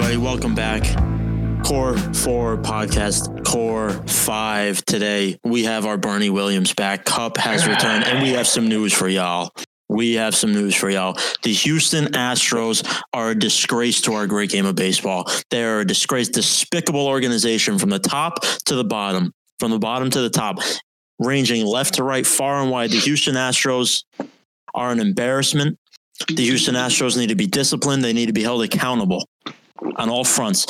everybody. Welcome back. Core 4 podcast, Core 5. Today, we have our Bernie Williams back. Cup has returned, and we have some news for y'all. We have some news for y'all. The Houston Astros are a disgrace to our great game of baseball. They are a disgrace, despicable organization from the top to the bottom, from the bottom to the top, ranging left to right, far and wide. The Houston Astros are an embarrassment. The Houston Astros need to be disciplined. They need to be held accountable on all fronts.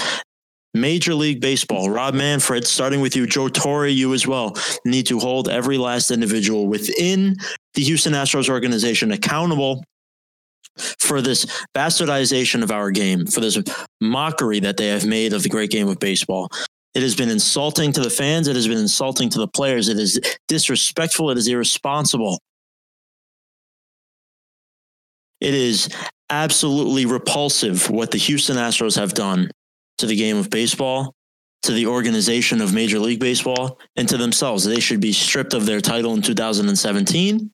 Major League Baseball, Rob Manfred, starting with you, Joe Torre, you as well, need to hold every last individual within the Houston Astros organization accountable for this bastardization of our game, for this mockery that they have made of the great game of baseball. It has been insulting to the fans. It has been insulting to the players. It is disrespectful. It is irresponsible. It is absolutely repulsive what the Houston Astros have done to the game of baseball, to the organization of Major League Baseball, and to themselves. They should be stripped of their title in 2017.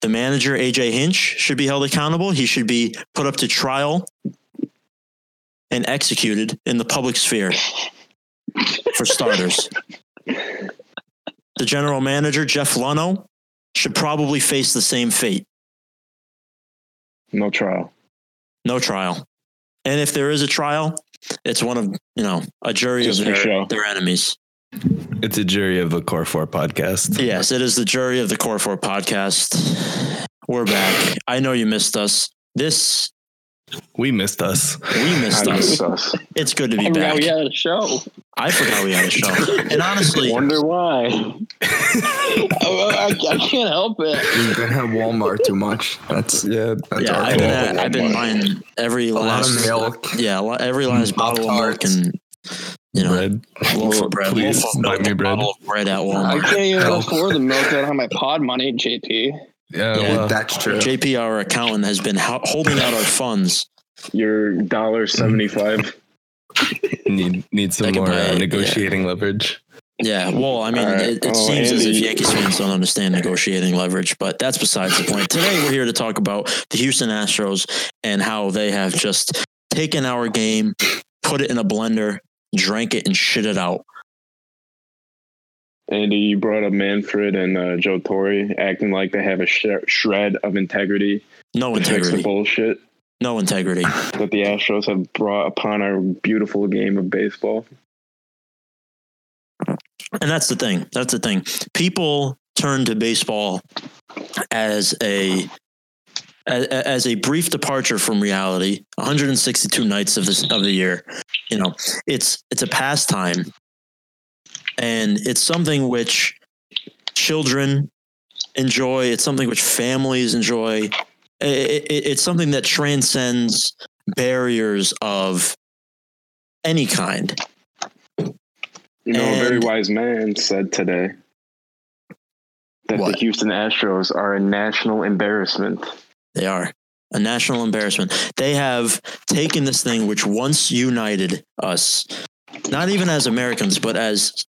The manager, AJ Hinch, should be held accountable. He should be put up to trial and executed in the public sphere, for starters. The general manager, Jeff Luhnow, should probably face the same fate. No trial. No trial. And if there is a trial, it's one of, you know, a jury Just of their, show. their enemies. It's a jury of the Core 4 podcast. Yes, it is the jury of the Core 4 podcast. We're back. I know you missed us. This, We missed us. we missed I us. miss us. It's good to be forgot back. we had a show. I forgot we had a show. And honestly, Wonder why. I, I, I can't help it. You've been at Walmart too much. That's Yeah. that's yeah, I've been, at, I've been buying every a lot last, of milk. yeah, a lot- every last bottle of milk and, you know, Bread. loaf of bread, Please loaf of buy me bread. bottle of bread at I can't even afford the milk. I don't have my pod money, JP. Yeah. Yeah. well, That's true. JP, our accountant, has been ho- holding out our funds. Your dollar seventy five. need need some more about uh, it, negotiating leverage. Yeah, well, I mean, All right. it, it Oh, seems as if Yankees fans don't understand negotiating leverage, but that's besides the point. Today, we're here to talk about the Houston Astros and how they have just taken our game, put it in a blender, drank it, and shit it out. Andy, you brought up Manfred and uh, Joe Torre acting like they have a sh- shred of integrity No to fix the integrity. bullshit No integrity. that the Astros have brought upon our beautiful game of baseball. And that's the thing. That's the thing. People turn to baseball as a a- as a brief departure from reality 162 nights of this of the year you know it's it's a pastime and it's something which children enjoy it's something which families enjoy it, it, it's something that transcends barriers of any kind You know, a very wise man said today that What? the Houston Astros are a national embarrassment. They are a national embarrassment. They have taken this thing which once united us, not even as Americans, but as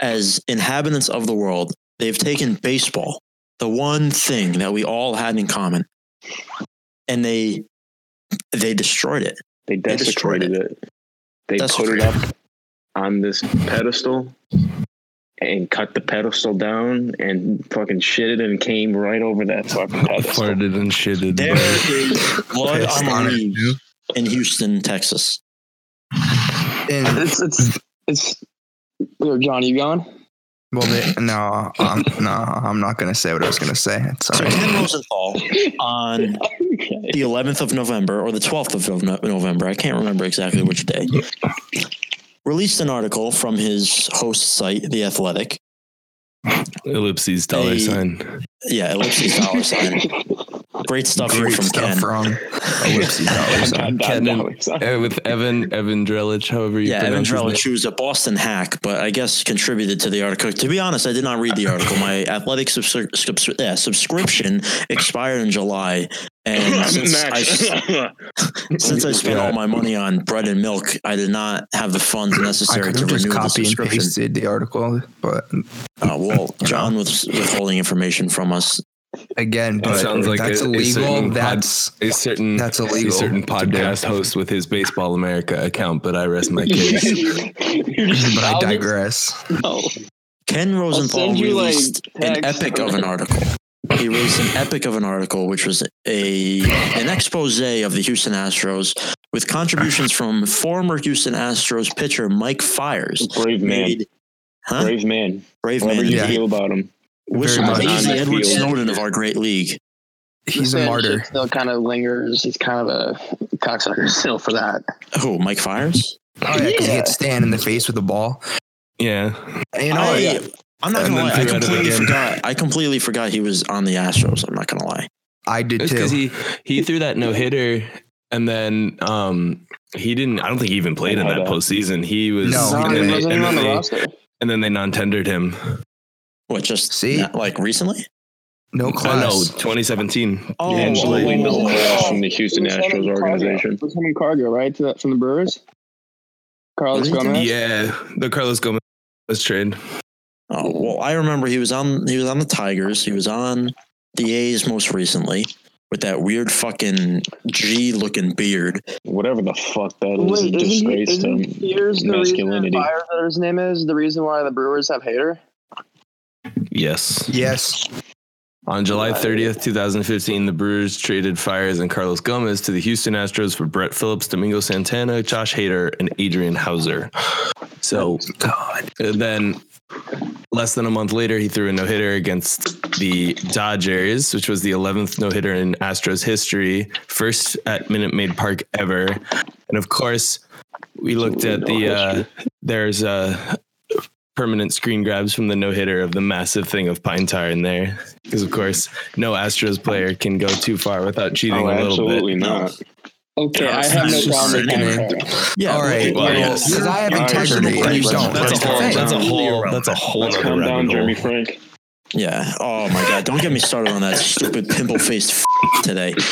as inhabitants of the world. They've taken baseball the one thing that we all had in common, and they they destroyed it. They They destroyed desecrated it. They put Desecrated. it up on this pedestal and cut the pedestal down and fucking shit it and came right over that fucking pedestal. Farted and shitted. There is blood on on the leaves in Houston, Texas. And It's it's it's. Here, John, you going? well, they, no, um, no, I'm not gonna say what I was gonna say. It's So all right. Ken Rosenthal on Okay. the 11th of November or the 12th of November, I can't remember exactly which day, released an article from his host site, The Athletic. Ellipses dollar Hey. sign. Yeah, ellipses dollar sign. Great stuff here Great from stuff Ken. from Ellipses dollars. God, Ken that and- was- Uh, with Evan Evan Drellich, however you Yeah, Evan pronounce his name. Drellich, who's a Boston hack, but I guess contributed to the article. To be honest, I did not read the article. My athletic subscri- subs- yeah, subscription expired in July, and since I, since I spent all my money on bread and milk, I did not have the funds I necessary could to have just renew the copy and subscription. pasted the article, but Uh, well, John was withholding information from us. Again, It but sounds like that's a- a illegal. certain pod- That's A certain That's illegal A certain podcast host with his Baseball America account, but I rest my case. but I digress. No. Ken Rosenthal send you, like, released an epic of an article. He released an epic of an article, which was a an expose of the Houston Astros with contributions from former Houston Astros pitcher Mike Fiers. Brave man. Made, huh? Brave, man. Brave man. man. Whatever you Yeah. feel about him. Wish Very him much. he's the Edward field. Snowden of our great league. He's a martyr. Still kind of lingers. He's kind of a cocksucker still for that. Oh, Mike Fiers? Oh yeah, because he Yeah. gets stand in the face with the ball. Yeah, You know, I, yeah. I'm not And gonna lie. I threw out of the completely forgot. I completely forgot he was on the Astros. I'm not gonna lie. I did it's too. because he he threw that no hitter, and then um he didn't. I don't think he even played in Had that postseason. He was, No, No, and, he then wasn't they, and, then they, roster. and then they non-tendered him. What? Just See? not- like recently? no Oh, no, 2017. Oh, Angelo oh, Wayne oh, from the Houston Astros organization. Was him and Cargo, right? To that, from the Brewers? Carlos Gomez? Yeah, the Carlos Gomez trade. Oh well, I remember he was on he was on the Tigers. He was on the A's most recently with that weird fucking G looking beard. Whatever the fuck that is, Wait, is isn't, he, disgrace isn't the reason masculinity. Fiers, or his name is the reason why the Brewers have Hader? Yes. Yes. On July 30th, 2015, the Brewers traded Fiers and Carlos Gomez to the Houston Astros for Brett Phillips, Domingo Santana, Josh Hader, and Adrian Houser. So God. and then less than a month later, he threw a no hitter against the Dodgers, which was the 11th no hitter in Astros history, first at Minute Maid Park ever. And of course, we looked at the, uh, there's a permanent screen grabs from the no hitter of the massive thing of Pine Tar in there. Because, of course, no Astros player can go too far without cheating Oh, a little absolutely bit. not. Okay, Yeah, I have no problem with just Yeah, All right. well, Well, yes. because I have All right, integrity and you let's- don't. That's a whole. That's a whole. That's a whole. Let's calm down, Jeremy. Frank. Yeah. Oh my god! Don't get me started on that stupid pimple faced f- today.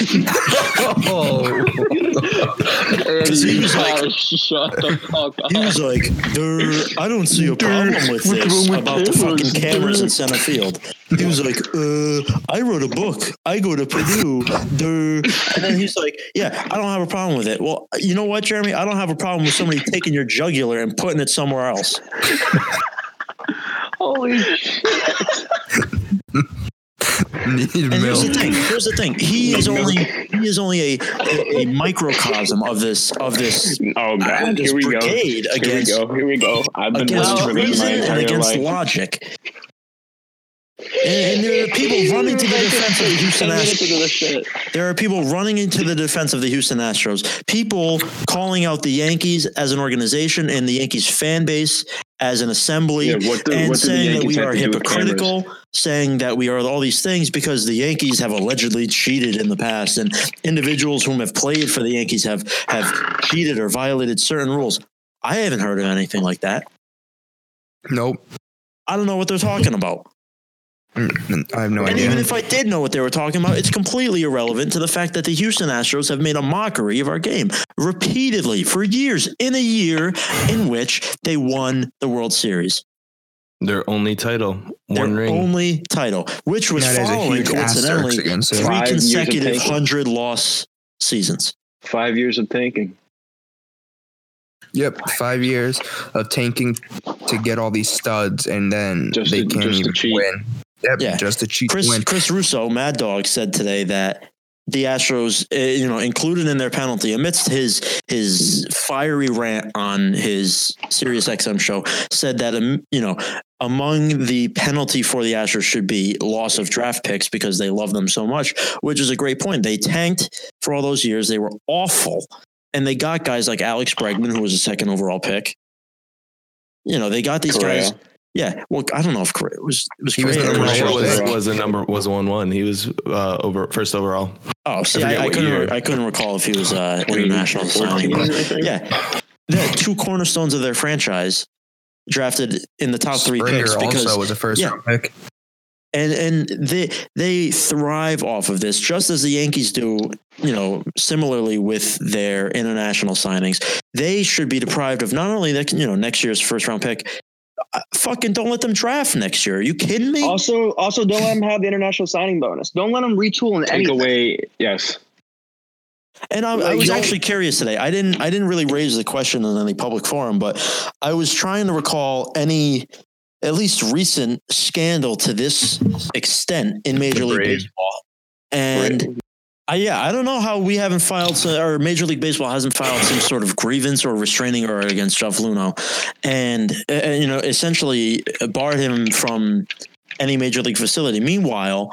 Oh. Because he was like, shut the fuck up. he was like, there. I don't see a problem with this about the fucking cameras in center field. He was like, uh, I wrote a book. I go to Purdue. There. And then he's like, Yeah, I don't have a problem with it. Well, you know what, Jeremy? I don't have a problem with somebody taking your jugular and putting it somewhere else. Holy shit. Need And here's the thing. Here's the thing. He is only he is only a, a, a microcosm of this of this Oh god, this here we go. brigade Here we against go. Here we go. I've been against waiting for this reason and against life. logic. And, and there are people running to the defense of the Houston Astros. into the shit. There are people running into the defense of the Houston Astros. People calling out the Yankees as an organization and the Yankees fan base as an assembly, Yeah, what do- and what saying that we are to do with hypocritical, saying that we are all these things because the Yankees have allegedly cheated in the past, and individuals whom have played for the Yankees have have cheated or violated certain rules. I haven't heard of anything like that. Nope. I don't know what they're talking about. I have no And even if I did know what they were talking about, it's completely irrelevant to the fact that the Houston Astros have made a mockery of our game repeatedly for years in a year in which they won the World Series. Their only title, Their ring. only title, which was That is a following huge coincidentally three Five consecutive hundred loss seasons. Five years of tanking. Yep, five years of tanking to get all these studs, and then Just they to- can't just even cheat. win. Yep, Yeah. just to cheat Chris win. Chris Russo, Mad Dog, said today that the Astros, uh, you know, included in their penalty amidst his his fiery rant on his Sirius XM show, said that um, you know among the penalty for the Astros should be loss of draft picks because they love them so much, which is a great point. They tanked for all those years; they were awful, and they got guys like Alex Bregman, who was a second overall pick. You know, they got these Correa. guys. Yeah, well, I don't know if Correa was it was He was Correa the number was- one was, was a number was one one. He was uh, over first overall. Oh, see, forget I, I couldn't. year. I couldn't recall if he was uh, international signing. 14, But I think. yeah, the two cornerstones of their franchise drafted in the top three picks because also was a first yeah. round pick. and and they they thrive off of this just as the Yankees do. You know, similarly with their international signings, they should be deprived of not only that you know next year's first round pick. Uh, Fucking don't let them draft next year. Are you kidding me? Also, also don't let them have the international signing bonus. Don't let them retool in Take anything. away, yes. And I, I was actually curious today. I didn't. I didn't really raise the question in any public forum, but I was trying to recall any, at least recent scandal to this extent in Major League Braves. Baseball. And I, yeah, I don't know how we haven't filed, or Major League Baseball hasn't filed some sort of grievance or restraining order against Jeff Luhnow, and uh, you know, essentially barred him from any major league facility. Meanwhile,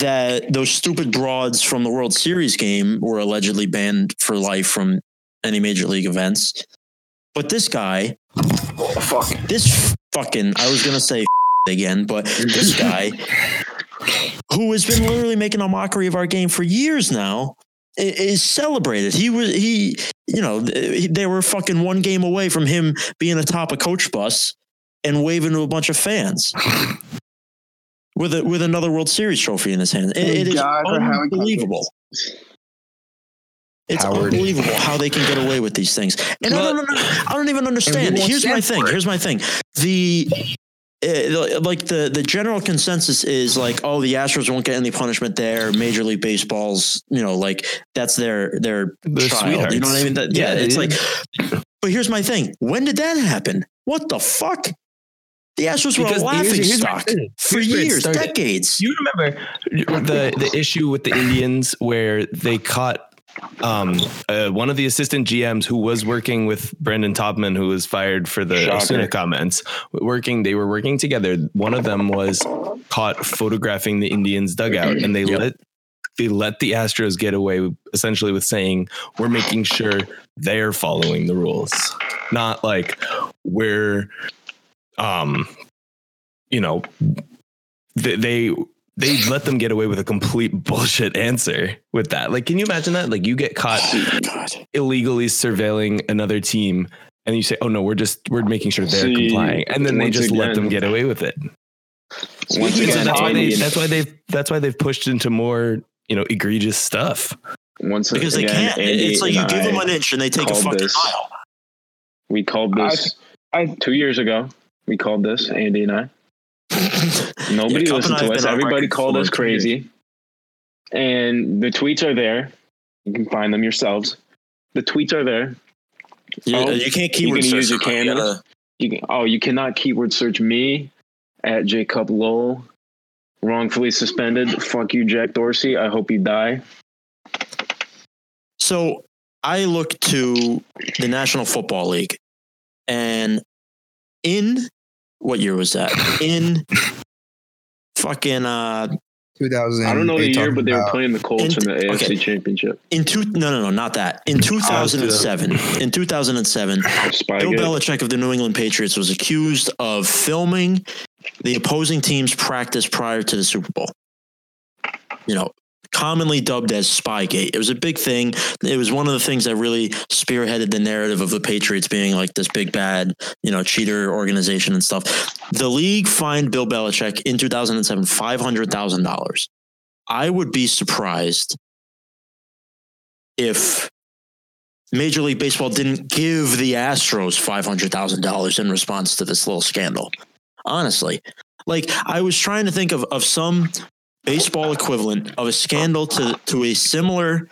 that those stupid broads from the World Series game were allegedly banned for life from any major league events. But this guy, fuck, this fucking, I was gonna say again, but this guy, who has been literally making a mockery of our game for years now, is celebrated. He was he, you know, they were fucking one game away from him being atop a coach bus and waving to a bunch of fans with a, with another World Series trophy in his hand. It- it is God for Howie unbelievable. It's Howard. unbelievable how they can get away with these things, and I don't, I don't even understand. Here's my thing. Here's my thing. The uh, like the the general consensus is like, oh, the Astros won't get any punishment there. Major League Baseball's, you know, like that's their their The child. You know what I mean? That, yeah, Yeah, it's like. But here's my thing. When did that happen? What the fuck? The Astros were Because a laughing here's my stock for Here's it years, decades. You remember the the issue with the Indians where they caught um, uh, one of the assistant GMs who was working with Brandon Taubman, who was fired for the Shocker. Osuna comments. Working, they were working together. One of them was caught photographing the Indians dugout, and they Yep. let they let the Astros get away essentially with saying we're making sure they're following the rules, not like we're, um, you know, they. they they let them get away with a complete bullshit answer with that. Like, can you imagine that? Like, you get caught God. illegally surveilling another team, and you say, "Oh no, we're just we're making sure they're See, complying," and then they once just let them get away with it. Once So again, that's why they that's why they've that's why they've pushed into more you know egregious stuff. once Because they can't. Andy it's like you give I- them an inch and they take a fucking this. mile. We called this I two years ago. We called this, Andy and I. Nobody Yeah, listened to us. Everybody called us two years. crazy. And the tweets are there. You can find them yourselves. The tweets are there. You, Oh, you can't keyword you keyword can use your them. Uh, you You can, oh, you cannot keyword search me at Jacob Lowell. Wrongfully suspended. Fuck you, Jack Dorsey. I hope you die. So I look to the National Football League, and in what year was that? In fucking uh, 2000. I don't know the year, but they were playing the Colts in, In- the AFC okay. Championship. in two no no no not that in 2007 in 2007 Spy Bill. Belichick of the New England Patriots was accused of filming the opposing team's practice prior to the Super Bowl. You know, commonly dubbed as Spygate. It was a big thing. It was one of the things that really spearheaded the narrative of the Patriots being like this big bad, you know, cheater organization and stuff. The league fined Bill Belichick in 2007 $500,000. I would be surprised if Major League Baseball didn't give the Astros five hundred thousand dollars in response to this little scandal. Honestly, Like I was trying to think of of some baseball equivalent of a scandal to to a similar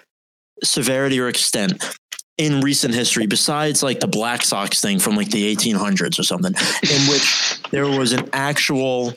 severity or extent in recent history besides like the Black Sox thing from like the 1800s or something in which there was an actual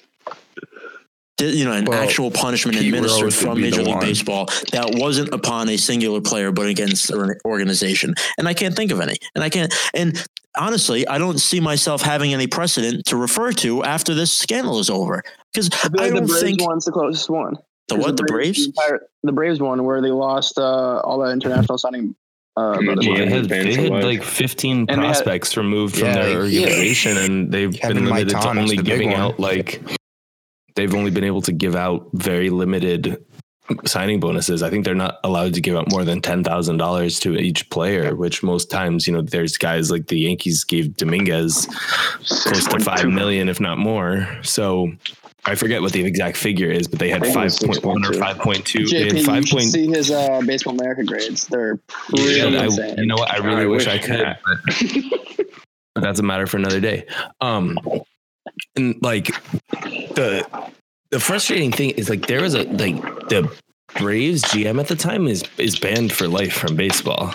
you know an Well, actual punishment Pete administered Rose from Major League one. Baseball that wasn't upon a singular player but against an organization and I can't think of any and I can't and honestly I don't see myself having any precedent to refer to after this scandal is over because I feel I the don't Braves think one's the closest one. the 'Cause what the Braves entire- the Braves one where they lost uh, all the international signing. Uh, yeah. They had, they had like 15 they had- prospects removed from Yeah, their yeah. organization, and they've Kevin been limited to only giving one. out like they've only been able to give out very limited signing bonuses. I think they're not allowed to give out more than ten thousand dollars to each player, which most times, you know, there's guys like the Yankees gave Dominguez close to five million, if not more. So I forget what the exact figure is, but they had I think it five was point one or 6.2. five point two. They JP, had you should point see his uh, Baseball America grades. They're pretty yeah, I, you know what? I really I wish, wish, I could. yeah. But, but that's a matter for another day. Um, and like the the frustrating thing is like there was a like the Braves GM at the time is is banned for life from baseball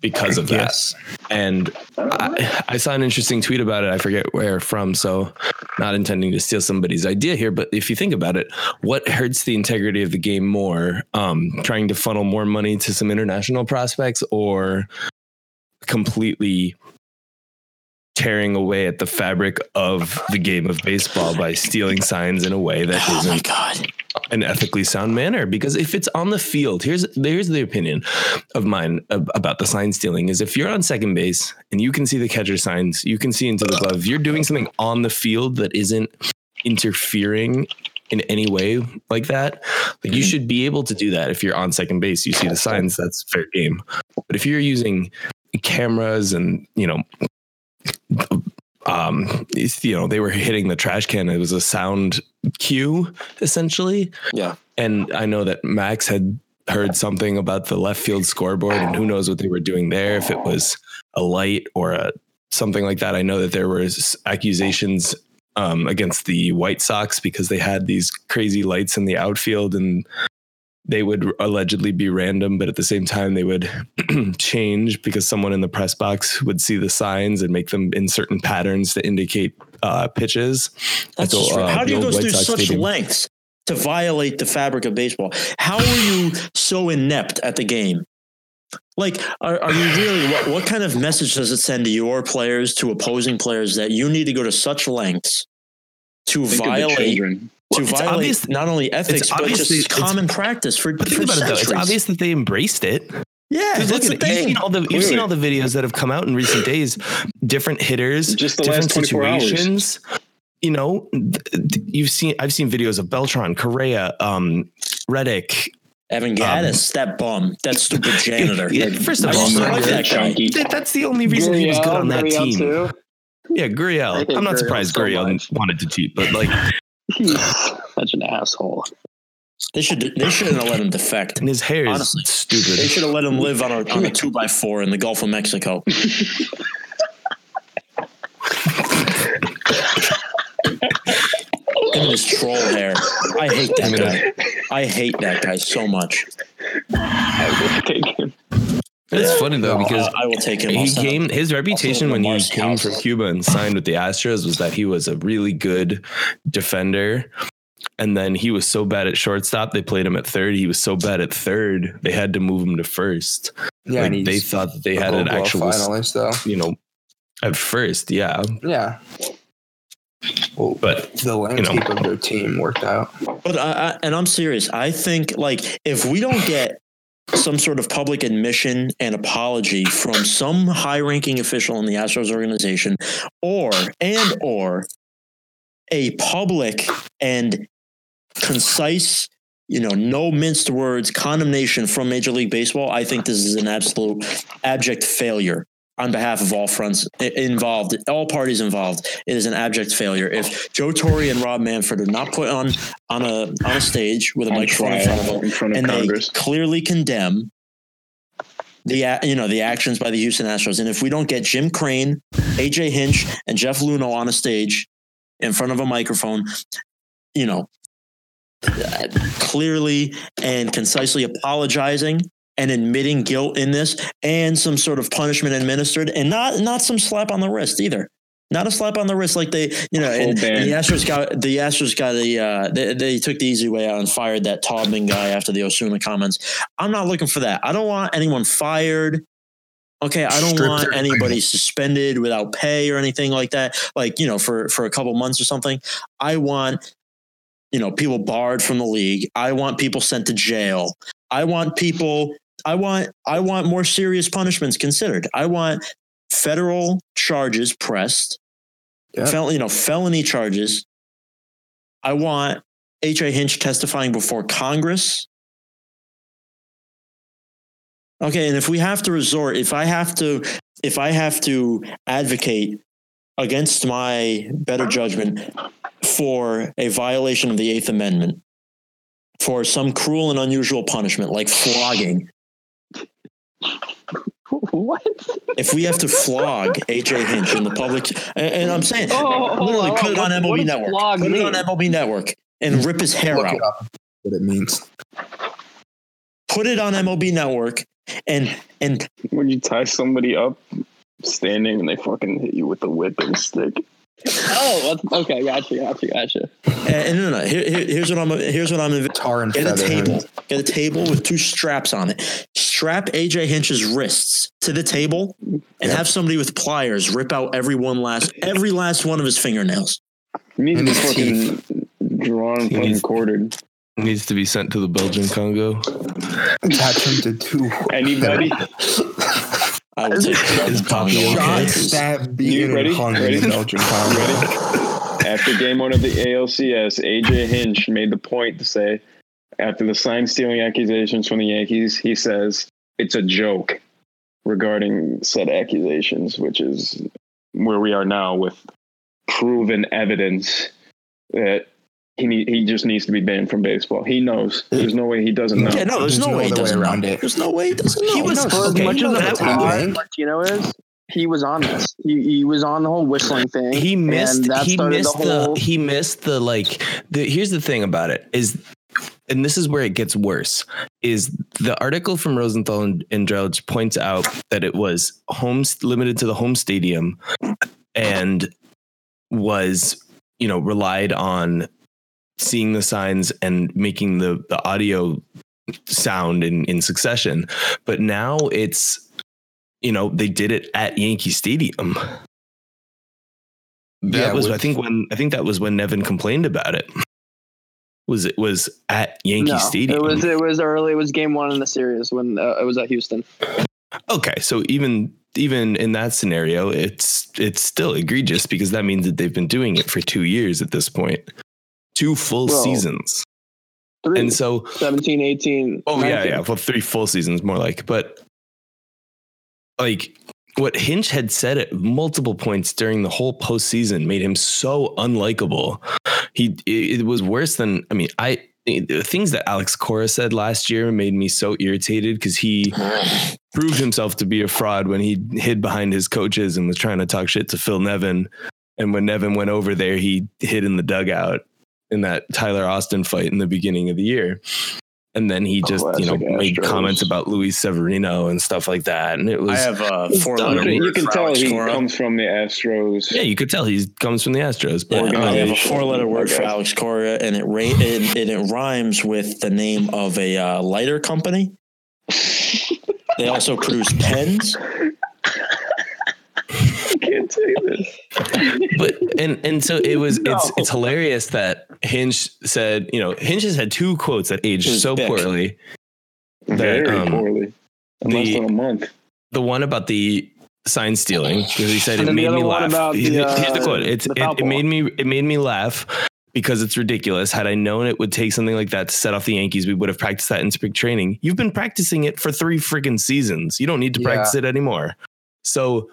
because of that. Yes. And I, I saw an interesting tweet about it. I forget where from. So, not intending to steal somebody's idea here, but if you think about it, what hurts the integrity of the game more? Um, trying to funnel more money to some international prospects or completely tearing away at the fabric of the game of baseball by stealing signs in a way that oh isn't god. an ethically sound manner. Because if it's on the field here's here's the opinion of mine about the sign stealing is if you're on second base and you can see the catcher signs you can see into the glove you're doing something on the field that isn't interfering in any way like that like you mm-hmm. should be able to do that if you're on second base. You see the signs that's fair game. But if you're using cameras and you know um you know they were hitting the trash can. It was a sound cue essentially. Yeah. And I know that Max had heard something about the left field scoreboard, and who knows what they were doing there, if it was a light or a something like that. I know that there was accusations um, against the White Sox because they had these crazy lights in the outfield, and they would allegedly be random, but at the same time they would change because someone in the press box would see the signs and make them in certain patterns to indicate uh, pitches. That's So, just, uh, how do you old go White through Sox such stadium. lengths to violate the fabric of baseball? How are you so inept at the game? Like, are, are you really? What, what kind of message does it send to your players, to opposing players, that you need to go to such lengths to Think of the violate children. to Well, it's violate obvious- not only ethics but just it's- common practice for, But for think about it though; it's obvious that they embraced it. Yeah, Because that's look the at it. You've seen all the you've seen all the videos that have come out in recent days. Different hitters, Just the different last 24 hours. situations. You know, th- th- you've seen I've seen videos of Beltran, Correa, um, Reddick. Evan Gattis, that bum, that stupid janitor. Yeah, first of I all, used I like think that guy. That's the only reason he was good on that Gurriel team. Too. Yeah, I Gurriel. hate I'm not Gurriel surprised so Gurriel much. wanted to cheat, but like, He's such an asshole. They should they shouldn't have let him defect. and his hair is Honestly, They should have let him live on a on a two by four in the Gulf of Mexico. Him and his troll hair. I hate that guy. I hate that guy so much. I will take him. It's funny though No, because I, I will take him. He send him- came his reputation when he came house. from Cuba and signed with the Astros was that he was a really good defender. And then he was so bad at shortstop, they played him at third. He was so bad at third, they had to move him to first. Yeah, Like, and they thought that they had an actual, finalist though. you know, at first, yeah. Yeah. Well, But the landscape of their team worked out. But I, I, and I'm serious. I think like if we don't get some sort of public admission and apology from some high-ranking official in the Astros organization, or and or a public and concise, you know, no minced words condemnation from Major League Baseball, I think this is an absolute abject failure on behalf of all fronts involved, all parties involved. It is an abject failure. If Joe Torre and Rob Manfred are not put on on a on a stage with a On microphone in front of them in front of and Congress. they clearly condemn the you know the actions by the Houston Astros, and if we don't get Jim Crane, AJ Hinch, and Jeff Luhnow on a stage in front of a microphone, you know, clearly and concisely apologizing and admitting guilt in this and some sort of punishment administered and not not some slap on the wrist either. Not a slap on the wrist like they, you know, and, and the Astros got the Astros got a uh, they, they took the easy way out and fired that Taubman guy after the Osuna comments. I'm not looking for that. I don't want anyone fired. Okay, I don't Strip want anybody suspended without pay or anything like that. Like you know, for for a couple months or something. I want you know people barred from the league. I want people sent to jail. I want people. I want I want more serious punishments considered. I want federal charges pressed. Fel, you know, felony charges. I want H.A. Hinch testifying before Congress. Okay, and if we have to resort, if I have to, if I have to advocate against my better judgment for a violation of the Eighth Amendment, for some cruel and unusual punishment like flogging, what? if we have to flog H.A. Hinch in the public, and, and I'm saying, Oh, literally on, put it on what- what MLB Network, flog put it on? MLB Network, and rip his hair Look out. it. What it means. Put it on MLB Network, and and When you tie somebody up standing and they fucking hit you with the whip and stick. Oh, okay, gotcha, gotcha, gotcha. and no, no. Here, here- here's what I'm. Here's what I'm. Tar and Get a table. Get a table with two straps on it. Strap AJ Hinch's wrists to the table, and have somebody with pliers rip out every one last, every last one of his fingernails. You need to be fucking drawn and He fucking needs- quartered. Needs to be sent to the Belgian Congo. Attach him to two. Anybody? I would take Is Poppy Congo, okay? okay? Shot, stab, You ready? and hung Ready? Belgian Congo. Ready? After game one of the ALCS, AJ Hinch made the point to say, after the sign stealing accusations from the Yankees, he says it's a joke regarding said accusations, which is where we are now with proven evidence that he need, he just needs to be banned from baseball. He knows. There's no way he doesn't know. Yeah, no, there's, no, way he other doesn't around know. it. There's no way he doesn't know. He was- No, For Okay, much you as know a that bad was- Martino is, he was on this. He, he was on the whole whistling thing. he missed and that he missed the the, he missed the like the here's the thing about it is and this is where it gets worse is the article from Rosenthal and, and points out that it was home limited to the home stadium and was you know relied on seeing the signs and making the the audio sound in in succession but now it's you know they did it at Yankee Stadium that Yeah, was with- I think when I think that was when Nevin complained about it. Was it was at Yankee no, Stadium? it was it was early. It was game one in the series when uh, it was at Houston. okay, so even even in that scenario, it's it's still egregious because that means that they've been doing it for two years at this point, two full Well, seasons, Three, and so 17, 18. Oh yeah, yeah. Well, three full seasons more like, but like what Hinch had said at multiple points during the whole postseason made him so unlikable. He it, was worse than I mean I the things that Alex Cora said last year made me so irritated because he proved himself to be a fraud when he hid behind his coaches and was trying to talk shit to Phil Nevin. And when Nevin went over there, he hid in the dugout in that Tyler Austin fight in the beginning of the year. And then he just, you know, made Astros. comments about Luis Severino and stuff like that. And it was, I have a four done. letter You can, you word can for tell Alex he Cora. comes from the Astros. yeah, you could tell he comes from the Astros. Yeah, I have a four letter word for Alex Cora, and it, ra- it, it, it rhymes with the name of a uh, lighter company. They also produce pens. I can't say this. but and and so it was it's it's hilarious that Hinch said, you know, Hinch has had two quotes that aged so Bick. poorly. Very um, poorly. In less the- than a month. The one about the sign stealing because he said it made me laugh. Here's the, the, here's the uh, quote. It's the it, it made me it made me laugh because it's ridiculous. Had I known it would take something like that to set off the Yankees, we would have practiced that in spring training. You've been practicing it for three freaking seasons. You don't need to Yeah. practice it anymore. So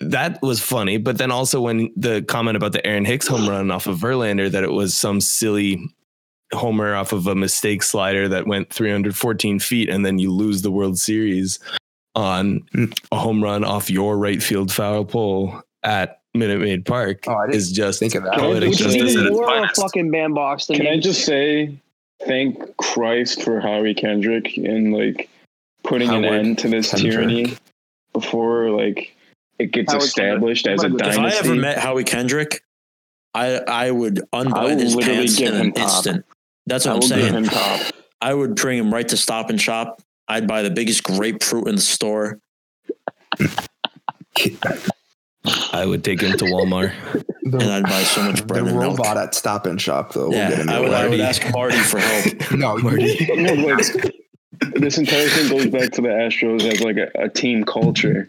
that was funny. But then also when the comment about the Aaron Hicks home run off of Verlander that it was some silly homer off of a mistake slider that went 314 feet and then you lose the World Series on a home run off your right field foul pole at Minute Maid Park oh, is just think of that. poetic Which is justice even at more of a fucking bandbox than Can I just say thank Christ for Howie Kendrick and like putting an end to this Kendrick. tyranny before like it gets Howard established as a Kendrick. If I dynasty. ever met Howie Kendrick, I I would unbutton I his literally pants give in him an instant. That's what I'm saying. him top. I would bring him right to Stop and Shop. I'd buy the biggest grapefruit in the store. I would take him to Walmart. and I'd buy so much The bread and milk. robot at Stop and Shop though. We'll get Yeah, into I would, I would Marty. ask Marty for help. No, Marty. This entire thing goes back to the Astros as like a, a team culture.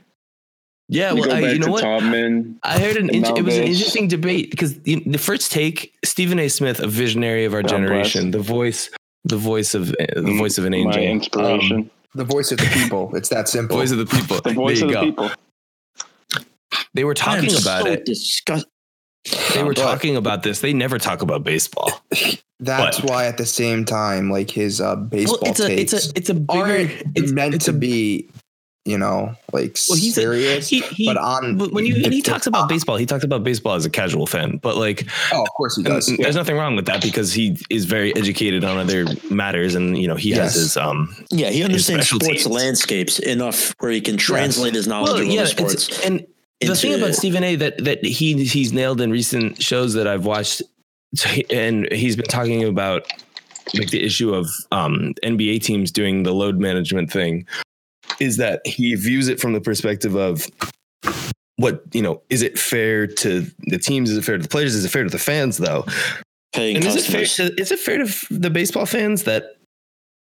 Yeah, You well, go I, you know what? Taubman. I heard an And it was an interesting debate because the, the first take Stephen A. Smith, a visionary of our God generation, the voice, the voice of the voice of an angel, My inspiration. um, the voice of the people. It's that simple. voice of the people. the voice there of you the go. people. They were talking about so it. disgust- They were talking about this. They never talk about baseball. That's But- why at the same time, like his uh, baseball Well, it's a takes it's a it's a bigger. aren't It's meant it's to a, be, you know, like Well, he's a- serious. He, he, but on but when you when he talks about baseball, he talks about baseball as a casual fan. But like, oh, of course he and does. there's nothing wrong with that because he is very educated on other matters, and you know he has his um. Yeah, he understands sports landscapes enough where he can translate his knowledge Well, of yeah, sports. it's, and the thing about Stephen A. that that he he's nailed in recent shows that I've watched, and he's been talking about like the issue of um, NBA teams doing the load management thing, is that he views it from the perspective of what you know is it fair to the teams? Is it fair to the players? Is it fair to the fans though? Paying and is it fair to, is it fair to the baseball fans that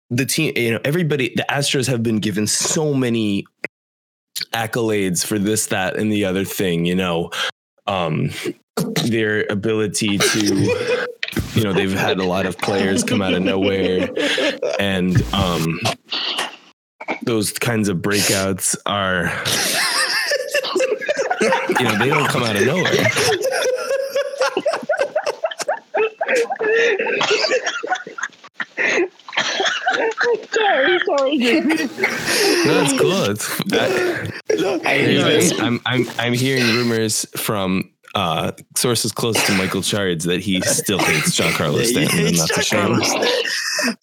the team you know everybody the astros have been given so many accolades for this that and the other thing you know? Um their ability to you know they've had a lot of players come out of nowhere and um those kinds of breakouts are you know they don't come out of nowhere sorry, sorry. No, it's cool. It's I, I'm I'm I'm hearing rumors from uh, sources close to Michael Chards that he still hates Giancarlo Yeah, Stanton, and hates that's a John shame.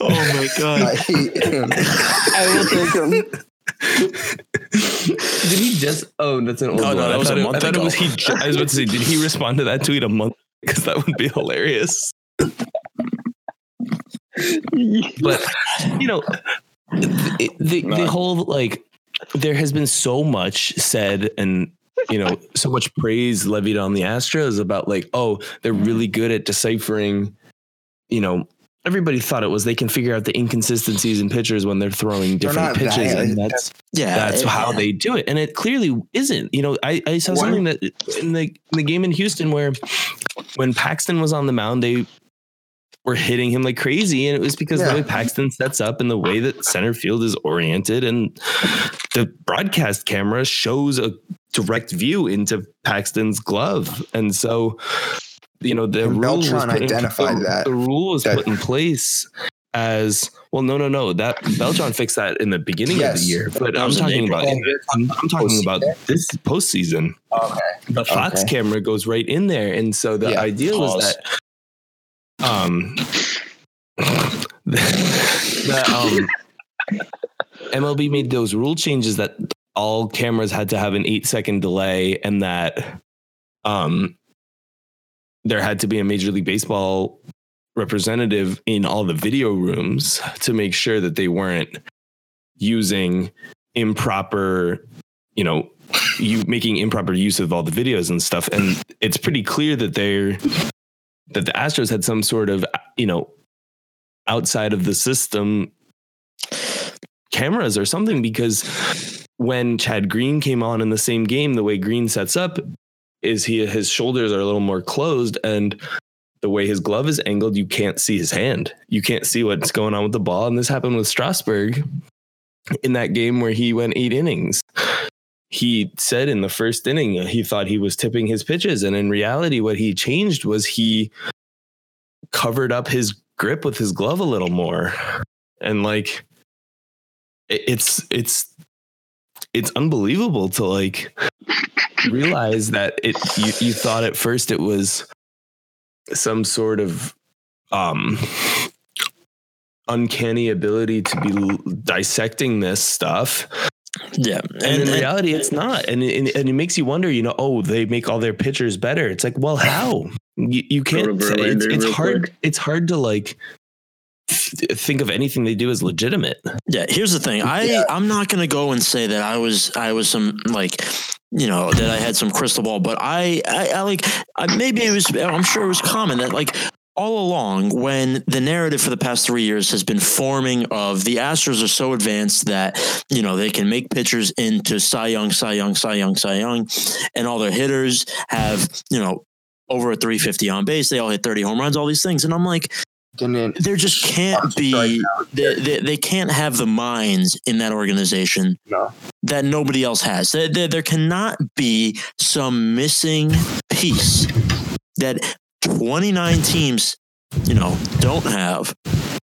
Oh my god! I hate him. I will take him. Did he just? Oh, that's an old No, no, that I was thought a it- month I ago. it was he. I was about to say, did he respond to that tweet a month? Because that would be hilarious. But you know, the, the, the whole like there has been so much said and you know so much praise levied on the Astros about like oh they're mm-hmm. really good at deciphering you know everybody thought it was they can figure out the inconsistencies in pitchers when they're throwing They're different that- pitches and that's yeah, that's it- how they do it and it clearly isn't you know i, I saw What? something that in the, in the game in houston where when paxton was on the mound they were hitting him like crazy and it was because the way paxton sets up and the way that center field is oriented and the broadcast camera shows a direct view into paxton's glove and so you know the And rule was Beltran put in- that- the rule was that- put in place as well no no no that beltran fixed that in the beginning of the year but i'm talking about I'm, I'm talking about this postseason Okay. the Fox Okay. camera goes right in there, and so the Yeah. idea was that um that um MLB made those rule changes that all cameras had to have an eight second delay, and that um there had to be a Major League Baseball representative in all the video rooms to make sure that they weren't using improper, you know, you making improper use of all the videos and stuff. And it's pretty clear that they're that the Astros had some sort of, you know, outside of the system cameras or something because when Chad Green came on in the same game, the way Green sets up is he his shoulders are a little more closed and the way his glove is angled, you can't see his hand. You can't see what's going on with the ball. And this happened with Strasburg in that game where he went eight innings. He said in the first inning uh, he thought he was tipping his pitches. And in reality, what he changed was he covered up his grip with his glove a little more. And like it's it's it's unbelievable to like realize that it you, you thought at first it was some sort of um uncanny ability to be l- dissecting this stuff. Yeah, and, in reality it's not. And it, and it makes you wonder you know oh they make all their pitchers better. It's like well how? You, you can't it's, it's hard quick. it's hard to like think of anything they do as legitimate Yeah, here's the thing. I I'm not gonna go and say that I was I was some like you know that I had some crystal ball, but I I, I like I, maybe it was I'm sure it was common that like all along when the narrative for the past three years has been forming of the Astros are so advanced that you know they can make pitchers into Cy Young, Cy Young, Cy Young, Cy Young, and all their hitters have you know over a 350 on base. They all hit 30 home runs, all these things, and I'm like Didn't there just can't be they, they, they can't have the minds in that organization no. that nobody else has. There, there, there cannot be some missing piece that 29 teams you know don't have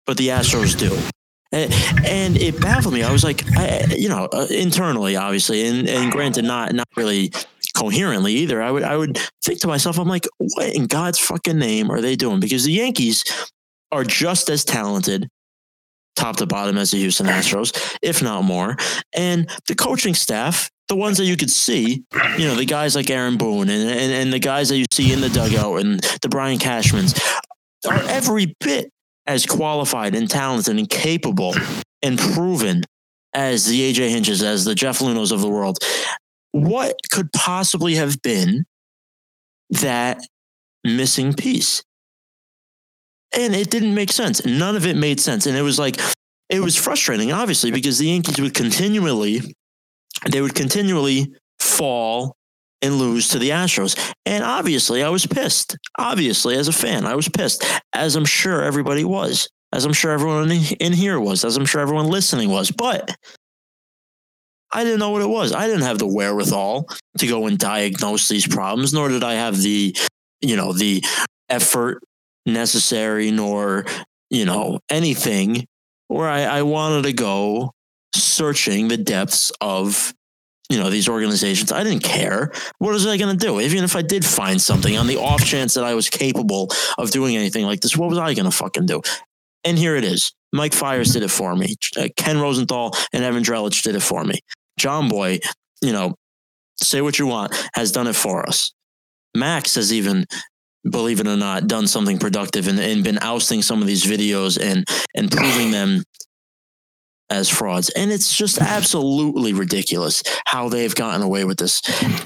but the astros do. And, and it baffled me. I was like I, you know uh, internally obviously and, and granted not not really coherently either. I would i would think to myself i'm like what in god's fucking name are they doing? Because the yankees are just as talented top to bottom as the Houston Astros, if not more. And the coaching staff, the ones that you could see, you know, the guys like Aaron Boone and, and, and the guys that you see in the dugout and the Brian Cashmans are every bit as qualified and talented and capable and proven as the AJ Hinches, as the Jeff Luhnows of the world. What could possibly have been that missing piece? And it didn't make sense. None of it made sense, and it was like it was frustrating, obviously, because the Yankees would continually they would continually fall and lose to the Astros, and obviously, I was pissed. Obviously, as a fan, I was pissed, as I'm sure everybody was, as I'm sure everyone in here was, as I'm sure everyone listening was, but. I didn't know what it was. I didn't have the wherewithal to go and diagnose these problems, nor did I have the, you know, the effort necessary nor you know anything where I, I wanted to go searching the depths of you know these organizations. I didn't care. What was i going to do? Even if i did find something on the off chance that i was capable of doing anything like this what was i going to fucking do? And here it is. Mike Fiers did it for me. Uh, ken rosenthal and evan drellich did it for me. John boy you know say what you want has done it for us. Max has even believe it or not, done something productive and, and been ousting some of these videos and and proving them as frauds. And it's just absolutely ridiculous how they've gotten away with this.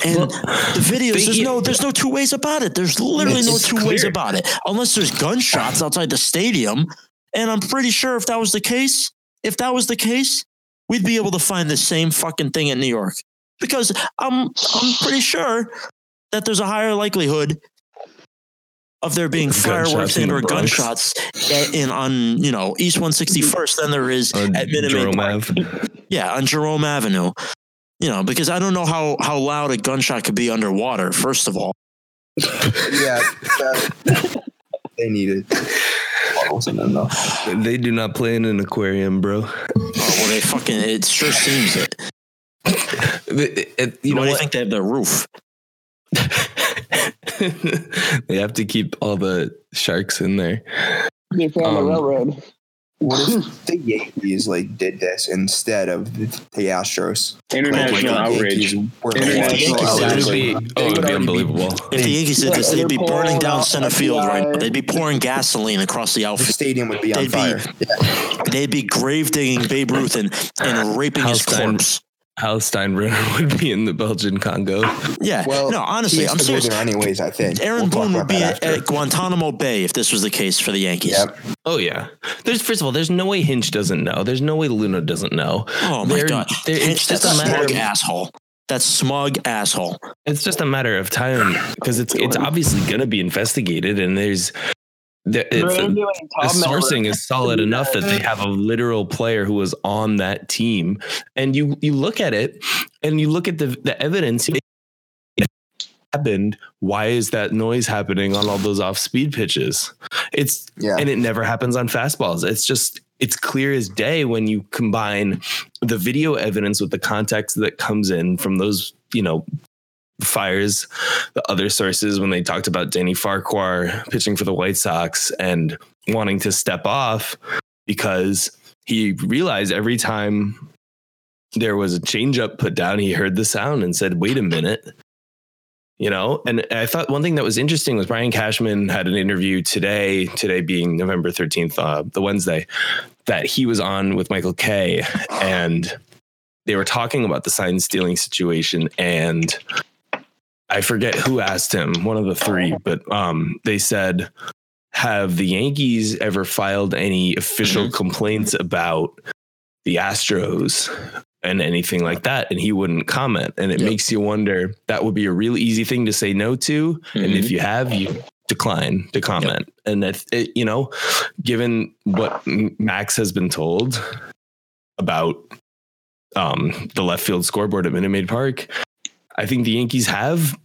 And the videos, there's no there's no two ways about it. There's literally no two ways about it. Unless there's gunshots outside the stadium. And I'm pretty sure if that was the case, if that was the case, we'd be able to find the same fucking thing in New York. Because I'm I'm pretty sure that there's a higher likelihood of there being Gunshots fireworks and or gunshots at, in on you know East 161st than there is on at Minute Jerome Ave. Yeah, on Jerome Avenue. You know, because I don't know how how loud a gunshot could be underwater. First of all, Yeah. they needed. wasn't. They do not play in an aquarium, bro. oh, well, they fucking it sure seems it. It- it- you Why know do you think they have the roof? they have to keep all the sharks in there. They found the Um, railroad. What if the Yankees like did this instead of the, the Astros? International Like, the outrage. Yankees were International outrage. It would be, oh, it would would be unbelievable. If the Yankees did this, they'd be burning down center field right now. They'd be pouring gasoline across the outfield. the outfield. stadium would be on They'd be- fire. They'd be grave digging Babe Ruth and, and raping his Halstein- corpse. Hal Steinbrenner would be in the Belgian Congo. Yeah. Well, no, honestly, I'm to go serious. there anyways. I think Aaron We'll Boone would be at, at Guantanamo Bay if this was the case for the Yankees. Yep. Oh yeah. There's first of all, there's no way Hinch doesn't know. There's no way Luhnow doesn't know. Oh my They're- god, they're- Hinch, it's that's just a a matter smug of- asshole. That smug asshole. It's just a matter of time because it's it's obviously going to be investigated, and there's the, the interviewing Tom Miller. sourcing is solid enough that they have a literal player who was on that team, and you you look at it and you look at the the evidence. It happened. Why is that noise happening on all those off speed pitches? It's Yeah. and it never happens on fastballs. It's just it's clear as day when you combine the video evidence with the context that comes in from those, you know, Fiers the other sources when they talked about Danny Farquhar pitching for the White Sox and wanting to step off because he realized every time there was a changeup put down, he heard the sound and said, "Wait a minute." You know, and I thought one thing that was interesting was Brian Cashman had an interview today, today being November 13th, uh, the Wednesday, that he was on with Michael Kay and they were talking about the sign stealing situation and I forget who asked him, one of the three, but um, they said, Have the Yankees ever filed any official Mhm. complaints about the Astros and anything like that? And he wouldn't comment. And it Yep. makes you wonder that would be a real easy thing to say no to. And if you have, you decline to comment. And that, it, you know, given what Max has been told about um, the left field scoreboard at Minute Maid Park, I think the Yankees have,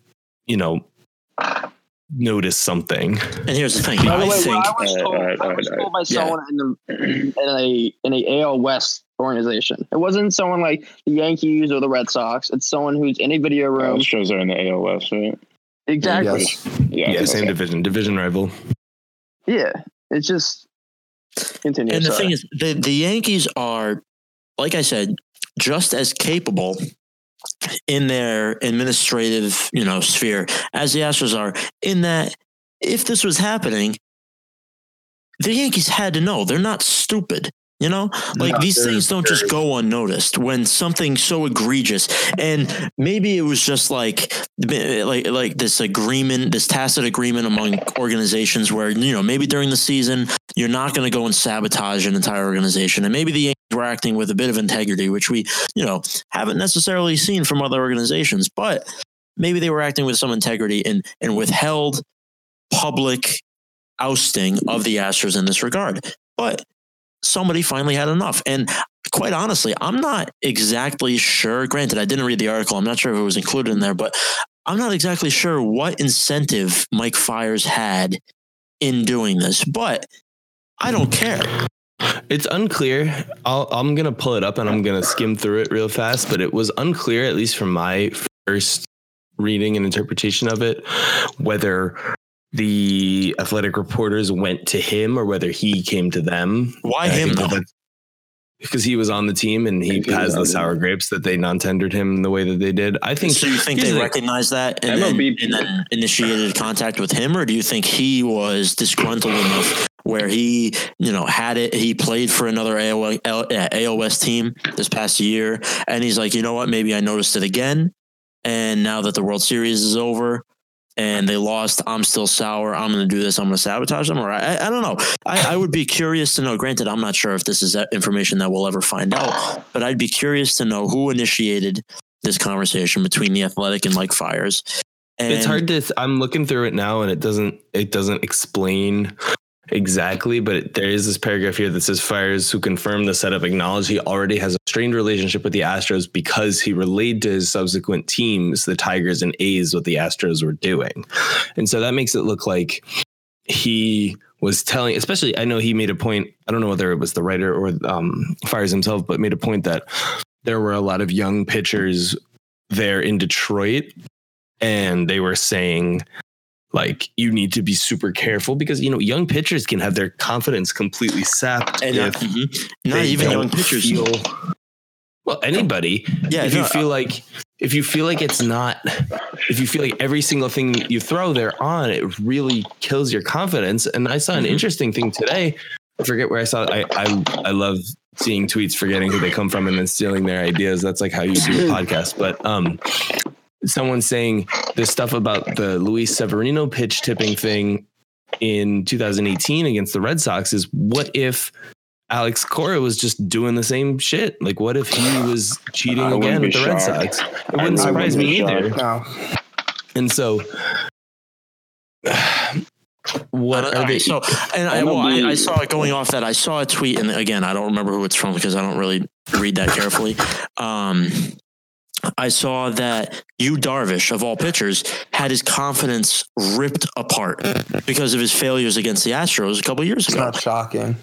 you know, noticed something. And here's the thing. By the I think when I uh, was told, Alright, I was alright, told by Yeah. someone in the in a in a AL West organization. It wasn't someone like the Yankees or the Red Sox. It's someone who's in a video oh, room. Shows are in the ALS, right? Exactly. Yes. Yeah. Yeah, same okay. division, division rival. Yeah. It's just continue. and the sorry. thing is, the, the Yankees are, like I said, just as capable in their administrative, you know, sphere as the Astros are. In that, if this was happening, the Yankees had to know. They're not stupid. You know, like No, these things don't just go unnoticed when something so egregious. And maybe it was just like, like, like this agreement, this tacit agreement among organizations where you know maybe during the season you're not going to go and sabotage an entire organization, and maybe the Yankees were acting with a bit of integrity, which we you know haven't necessarily seen from other organizations, but maybe they were acting with some integrity and and withheld public ousting of the Astros in this regard. But somebody finally had enough. And quite honestly, I'm not exactly sure. Granted, I didn't read the article. I'm not sure if it was included in there, but I'm not exactly sure what incentive Mike Fiers had in doing this. But I don't care. It's unclear. I'll, I'm going to pull it up and I'm going to skim through it real fast, but it was unclear, at least from my first reading and interpretation of it, whether the athletic reporters went to him or whether he came to them. Why And him, though? Because he was on the team and he he has the on sour grapes that they non-tendered him the way that they did. I think So you think they the thing. recognized that and then, and then initiated contact with him, or do you think he was disgruntled enough where he, you know, had it? He played for another AOL, AOS team this past year, and he's like, you know what? Maybe I noticed it again, and now that the World Series is over. And they lost. I'm still sour. I'm going to do this. I'm going to sabotage them. Or I, I don't know. I, I would be curious to know. Granted, I'm not sure if this is information that we'll ever find out, but I'd be curious to know who initiated this conversation between the athletic and Mike Fiers. And it's hard to i'm looking through it now and it doesn't it doesn't explain exactly but there is this paragraph here that says Fiers who confirmed the setup acknowledged he already has a strained relationship with the astros because he relayed to his subsequent teams the tigers and a's what the astros were doing. And so that makes it look like he was telling especially i know he made a point i don't know whether it was the writer or um, Fiers himself but made a point that there were a lot of young pitchers there in detroit and they were saying like you need to be super careful because you know young pitchers can have their confidence completely sapped and uh, if mhm. not even young pitchers. feel- well anybody yeah, if no, you feel like if you feel like it's not if you feel like every single thing you throw there on it really kills your confidence and i saw an Mhm. interesting thing today i forget where i saw it. i i, I love seeing tweets forgetting who they come from and then stealing their ideas that's like how you do a podcast but um someone saying this stuff about the luis severino pitch tipping thing in 2018 against the red sox is what if Alex Cora was just doing the same shit. Like, what if he was cheating I again with the Red. Sox? It wouldn't really surprise wouldn't me either. No. And so, what are they? right, so, and I, well, I, I saw it going off that I saw a tweet, and again, I don't remember who it's from because I don't really read that carefully. Um, I saw that Yu Darvish of all pitchers had his confidence ripped apart because of his failures against the Astros a couple years ago. It's ago. not shocking.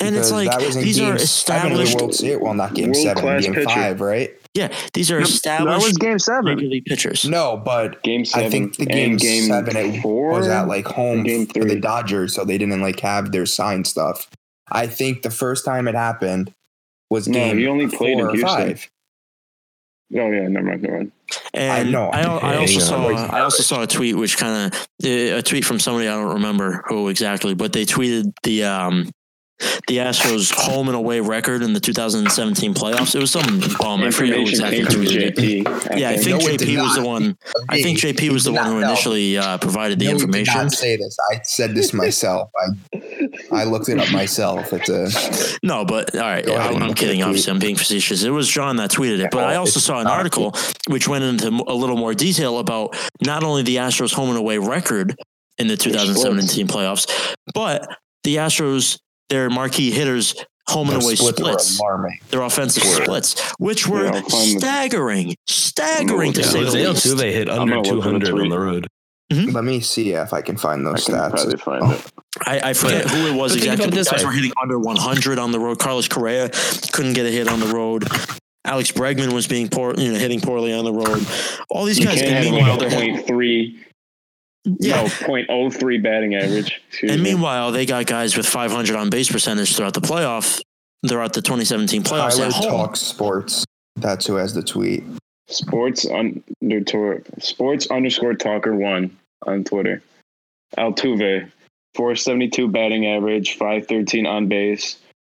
And it's like that was in these game are seven of the established. World Series. Well, not game seven, game pitcher. five, right? Yeah, these are That was established game seven. league pitchers. No, but Game seven I think the game, game seven it four was at like home game for the. Dodgers, so they didn't like have their signed stuff. I think the first time it happened was No, game he only played four in or Houston. five. Oh yeah, never mind, never mind. And know. I, I, also Hang saw on. I also saw a tweet which kind of a tweet from somebody I don't remember who exactly, but they tweeted the um the Astros home and away record in the 2017 playoffs. It was some bum. I forget who Information exactly came from tweeted it. JP. Yeah, I think No, JP was the one. I think He- JP was the one who know. initially uh, provided the No, he did information. not say this. I said this myself. I I looked it up myself. It's a No, but all right, Go ahead I'm, I'm kidding. Obviously, I'm being facetious. It was John that tweeted it, but I also saw an article which went into a little more detail about not only the Astros home and away record in the 2017 playoffs, but the Astros their marquee hitters home and away splits were splits, their offensive splits, which were Yeah, I'll the- staggering, staggering to say the Jose least. Altuve hit under gonna look for the 200 on the road. Mm-hmm. Let me see if I can find those can stats. probably find Oh. it. I, I forget But- who it was but exactly. about it The this guys way. were hitting under 100 on the road. Carlos Correa couldn't get a hit on the road. Alex Bregman was being poor, you know, hitting poorly on the road. All these You guys, can't and meanwhile, like they're point three, yeah. no, point oh three batting average. Excuse And me. meanwhile, they got guys with 500 on base percentage throughout the playoff, throughout the 2017 playoffs Tyler at home. Talks Sports. That's who has the tweet. Sports under tor- sports underscore talker one on Twitter. Altuve, four seventy two batting average, five thirteen on base,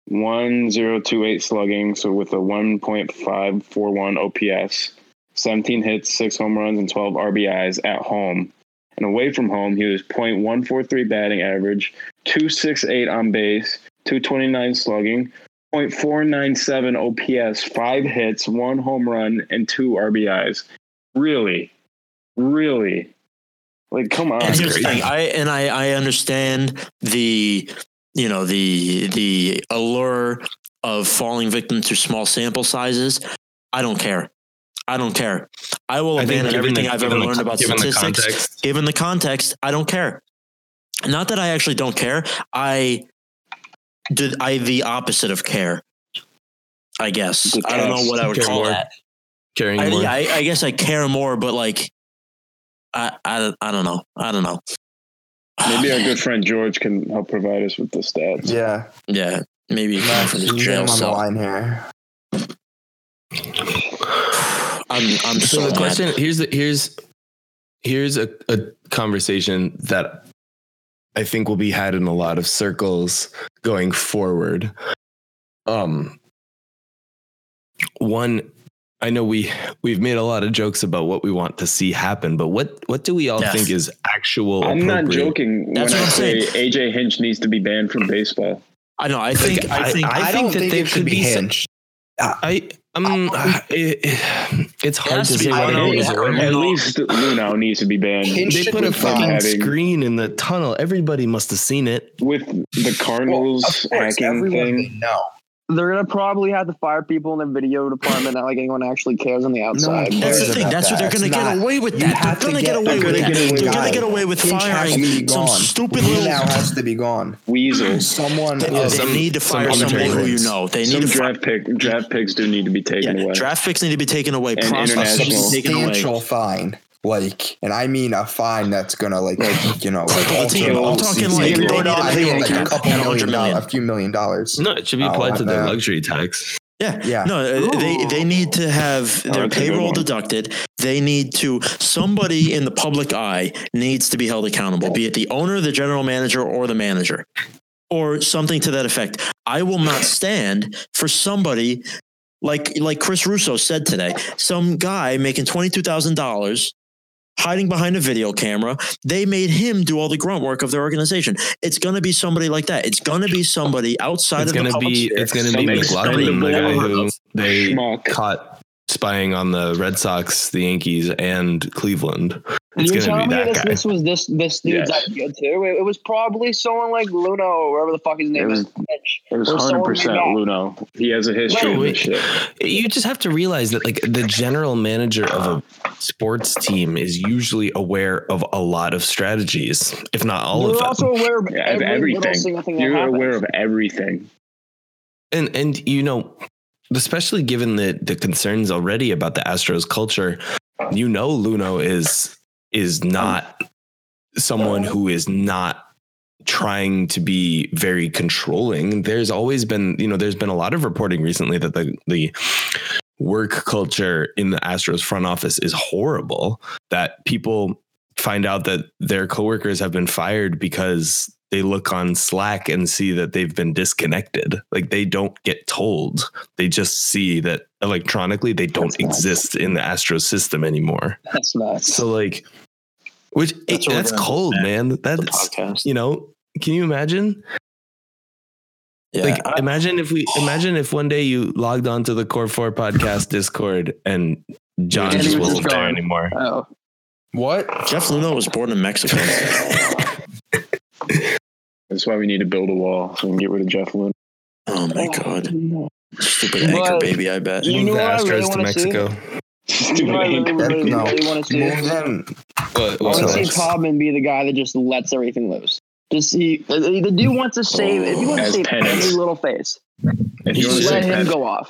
one zero two eight slugging, so with a one point five four one OPS, seventeen hits, six home runs, and twelve RBIs at home. And away from home, he was .143 batting average, 268 on base, 229 slugging, .497 OPS, five hits, one home run, and two RBIs. Really, really, like come on. And here's the crazy. thing, I and I, I understand the you know the the allure of falling victim to small sample sizes. I don't care. I don't care. I will I abandon given the- everything I've ever given the- learned about given the statistics. context- given the context, I don't care. Not that I actually don't care. I did I the opposite of care. I guess I don't know what I would Care call more. that. Carrying I, more. yeah, I, I guess I care more, but like, I, I, I don't know. I don't know. Maybe our good friend George can help provide us with the stats. Yeah. Yeah, maybe Max, from you the get jail him on the line here. I'm, I'm so so the mad. question here's the here's here's a, a conversation that I think will be had in a lot of circles going forward. Um one I know we we've made a lot of jokes about what we want to see happen, but what what do we all Death. think is actual I'm not joking That's when I say saying. AJ Hinch needs to be banned from baseball. I know. I think. I, I- think. I I, think don't that think there it should could be be some- hinged. I um it, it- it's hard has to to say what one it or is. the other. At least Luhnow needs to be banned. Hinch They put a fucking having- screen in the tunnel. Everybody must have seen it. with the Well, Cardinals of course, hacking everyone thing. they know. They're gonna probably have to fire people in the video department. Not like anyone actually cares on the outside. cares That's the thing. That's what they're going to It's get not- away with. That they're going to get get- away with that. away They're going to get away with firing some stupid He little. now has to be gone. Weasel. Someone. They, Yeah, of- they some- need to some fire somebody who you know. They Some need to fire. draft pick draft picks do need to be taken Yeah, away. draft picks need to be taken away. And Prospects need to be international. taken away. substantial fine. Like, and I mean a fine that's gonna like, you know, like Triple alter I'm talking season. like I they mean, need to I pay a like a couple at 100 million million. a few million dollars. No, it should be Oh, applied to their man. luxury tax. Yeah, Yeah. No, uh, they they need to have Oh, their that's a good payroll deducted. They need to somebody in the public eye needs to be held accountable, be it the owner, the general manager, or the manager, or something to that effect. I will not stand for somebody like like Chris Russo said today, some guy making twenty two thousand dollars. Hiding behind a video camera, they made him do all the grunt work of their organization. It's going to be somebody like that. It's going to be somebody outside It's of the gonna public be it's gonna be Some McLaughlin, the guy who they Schmuck. caught spying on the Red Sox, the Yankees, and Cleveland. It's You're telling me that this, guy. this was this this dude's Yes. idea too? It, it was probably someone like Luhnow or whatever the fuck his name It is. was- Mitch. It was hundred percent. Luhnow. He has a history No, of it- this shit. You just have to realize that like the general manager of a sports team is usually aware of a lot of strategies, if not all You're of them. also aware of Yeah, every little everything. thing You're happens. aware of everything. And and you know, especially given the the concerns already about the Astros culture, you know Luhnow is is not someone who is not trying to be very controlling. There's always been, you know, there's been a lot of reporting recently that the the work culture in the Astros front office is horrible. That people find out that their coworkers have been fired because they look on Slack and see that they've been disconnected. Like they don't get told. They just see that electronically they don't That's nuts. exist in the Astros system anymore. That's nuts. So like which That's eh, that's, that's cold, man. That's you know, can you imagine? Yeah. like I- imagine if we imagine if one day you logged on to the Core 4 podcast Discord and John And just was wasn't just there anymore. oh, What? Jeff Luhnow was born in Mexico. That's why we need to build a wall so we can get rid of Jeff Luhnow. oh my oh, god. Stupid But- anchor baby, I bet. You Move know the what I Astros really to wanna see? Mexico. you know what I really, Stupid really, No. really want to see? Move them. What, I want to see else? Taubman be the guy that just lets everything loose. Just see, uh, the, the dude wants to save. If you want to save penance. any little face, If you want to just let him Penn, go off.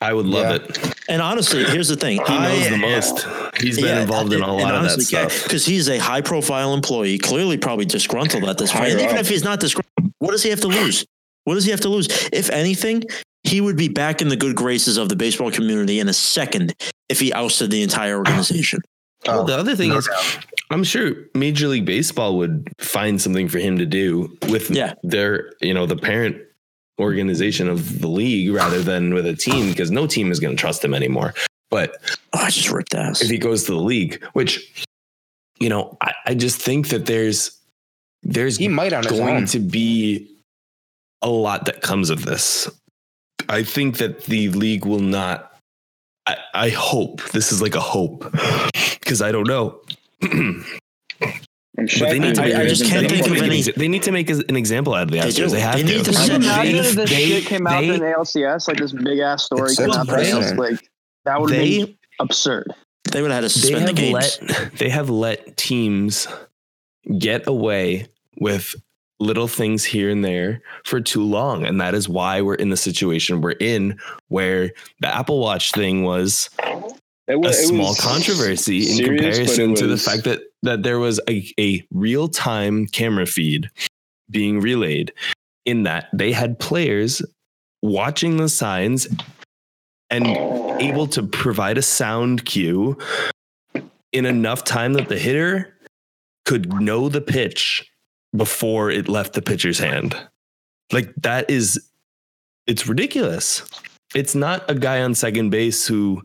I would love Yeah. it. And honestly, here's the thing. He knows I- the most. He's been Yeah, involved in a lot and of that stuff. Because he's a high profile employee, clearly probably disgruntled at this point. And even up. if he's not disgruntled, what does he have to lose? What does he have to lose? If anything, he would be back in the good graces of the baseball community in a second if he ousted the entire organization. Well, Oh, the other thing no is, I'm sure Major League Baseball would find something for him to do with Yeah. their, you know, the parent organization of the league rather than with a team because no team is going to trust him anymore. But Oh, I just ripped ass. if he goes to the league, which, you know, I, I just think that there's there's He might on going to be a lot that comes of this. I think that the league will not. I, I hope this is like a hope because I don't know. I'm But they need to I- make, I just can't think of an any- They need to make an example out of the They Astros. do. They have They to. need to Can imagine They- if this they- shit came out they- in ALCS, like this big ass story came sets out in ALCS, like that would have been absurd. they would have had to they suspend the have games. let they have let teams get away with little things here and there for too long. And that is why we're in the situation we're in where the apple watch thing was It a was, it small was controversy in serious, but comparison to the fact that that there was a, a real-time camera feed being relayed in that they had players watching the signs and able to provide a sound cue in enough time that the hitter could know the pitch before it left the pitcher's hand. Like that is it's ridiculous. It's not a guy on second base who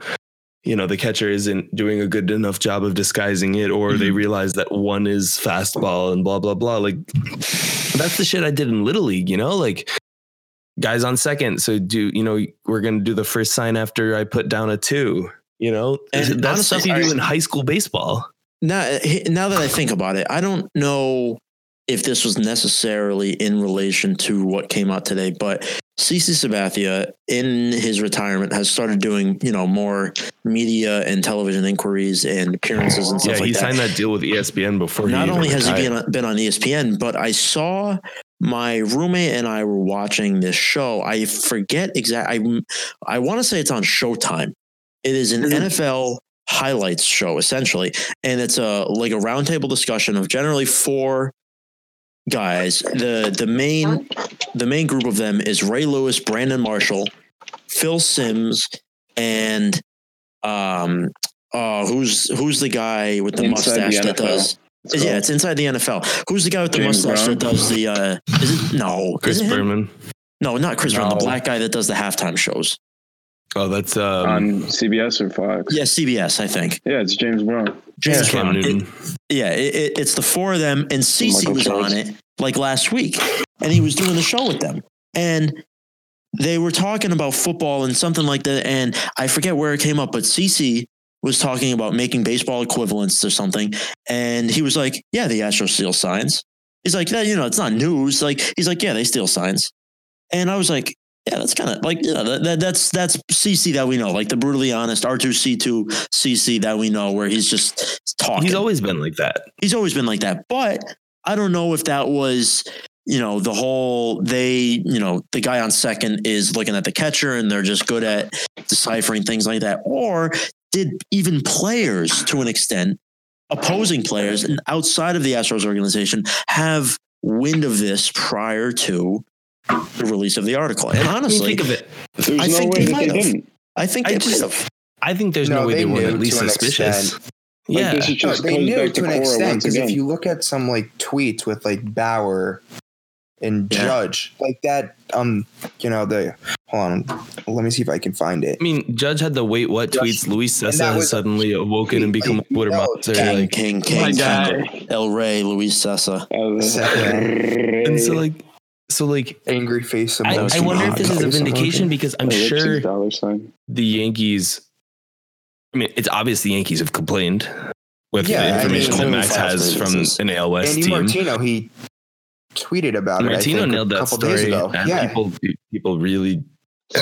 you know the catcher isn't doing a good enough job of disguising it or they mm-hmm. realize that one is fastball and blah blah blah like that's the shit I did in little league, you know? Like guys on second. So do you know we're gonna do the first sign after I put down a two. You know, And that's stuff you do in high school baseball. Now, now that I think about it, I don't know if this was necessarily in relation to what came out today, but CC Sabathia in his retirement has started doing, you know, more media and television inquiries and appearances and stuff Yeah, like he that. signed that deal with ESPN before. Not he only even has he retired. been on, been on ESPN, but I saw my roommate and I were watching this show. I forget exact. I I want to say it's on Showtime. It is an Mhm. NFL highlights show essentially, and it's a like a roundtable discussion of generally four guys. the the main The main group of them is Ray Lewis, Brandon Marshall, Phil Simms, and um uh who's who's the guy with the Inside the mustache that does It's yeah, it's inside the NFL. Who's the guy with the James mustache Brown? that does the uh is it no Chris is it? Berman. No, not Chris Brown, the black guy that does the halftime shows. Oh, that's um, on CBS or Fox. Yeah, CBS, I think. Yeah, it's James Brown. James Cam Brown. It- Newton. yeah, it, it, it's the four of them, and CC Michael was Chase. on it like last week, and he was doing the show with them, and they were talking about football and something like that, and I forget where it came up, but CC was talking about making baseball equivalents or something, and he was like, "Yeah, the Astros steal signs." He's like, "Yeah, you know, it's not news." Like, he's like, "Yeah, they steal signs," and I was like. Yeah, that's kind of like you know, that, that, that's that's CC that we know, like the brutally honest R two C two CC that we know, where he's just talking He's always been like that. he's always been like that. But I don't know if that was you know, the whole they, you know, the guy on second is looking at the catcher and they're just good at deciphering things like that? Or did even players to an extent, opposing players and outside of the Astros organization have wind of this prior to the release of the article? And I honestly, think of it. There's I no think way they might they have. didn't. I think I they just- might have. I think there's no, No, way they they, weren't at least suspicious. extent. Like, Yeah. this is No, they knew to an extent because if you look at some like tweets with like Bauer and Yeah. Judge, like that, um, you know, the hold on, let me see if I can find it. I mean, Judge had the wait what Just- tweets. Luis and Cessa has was- suddenly awoken and become a like, Twitter no, monster. King, Like, King, My King, guy. King, El Rey, Luis Cessa. and so like, so like, Angry face I, was I wonder if this is a vindication because I'm sure sign. the Yankees. I mean, it's obvious the Yankees have complained with Yeah, I the mean, information that Max has from fast an AL West Andy team. Martino, he tweeted about it. Martino think, nailed a that couple story, days ago. and Yeah, people people really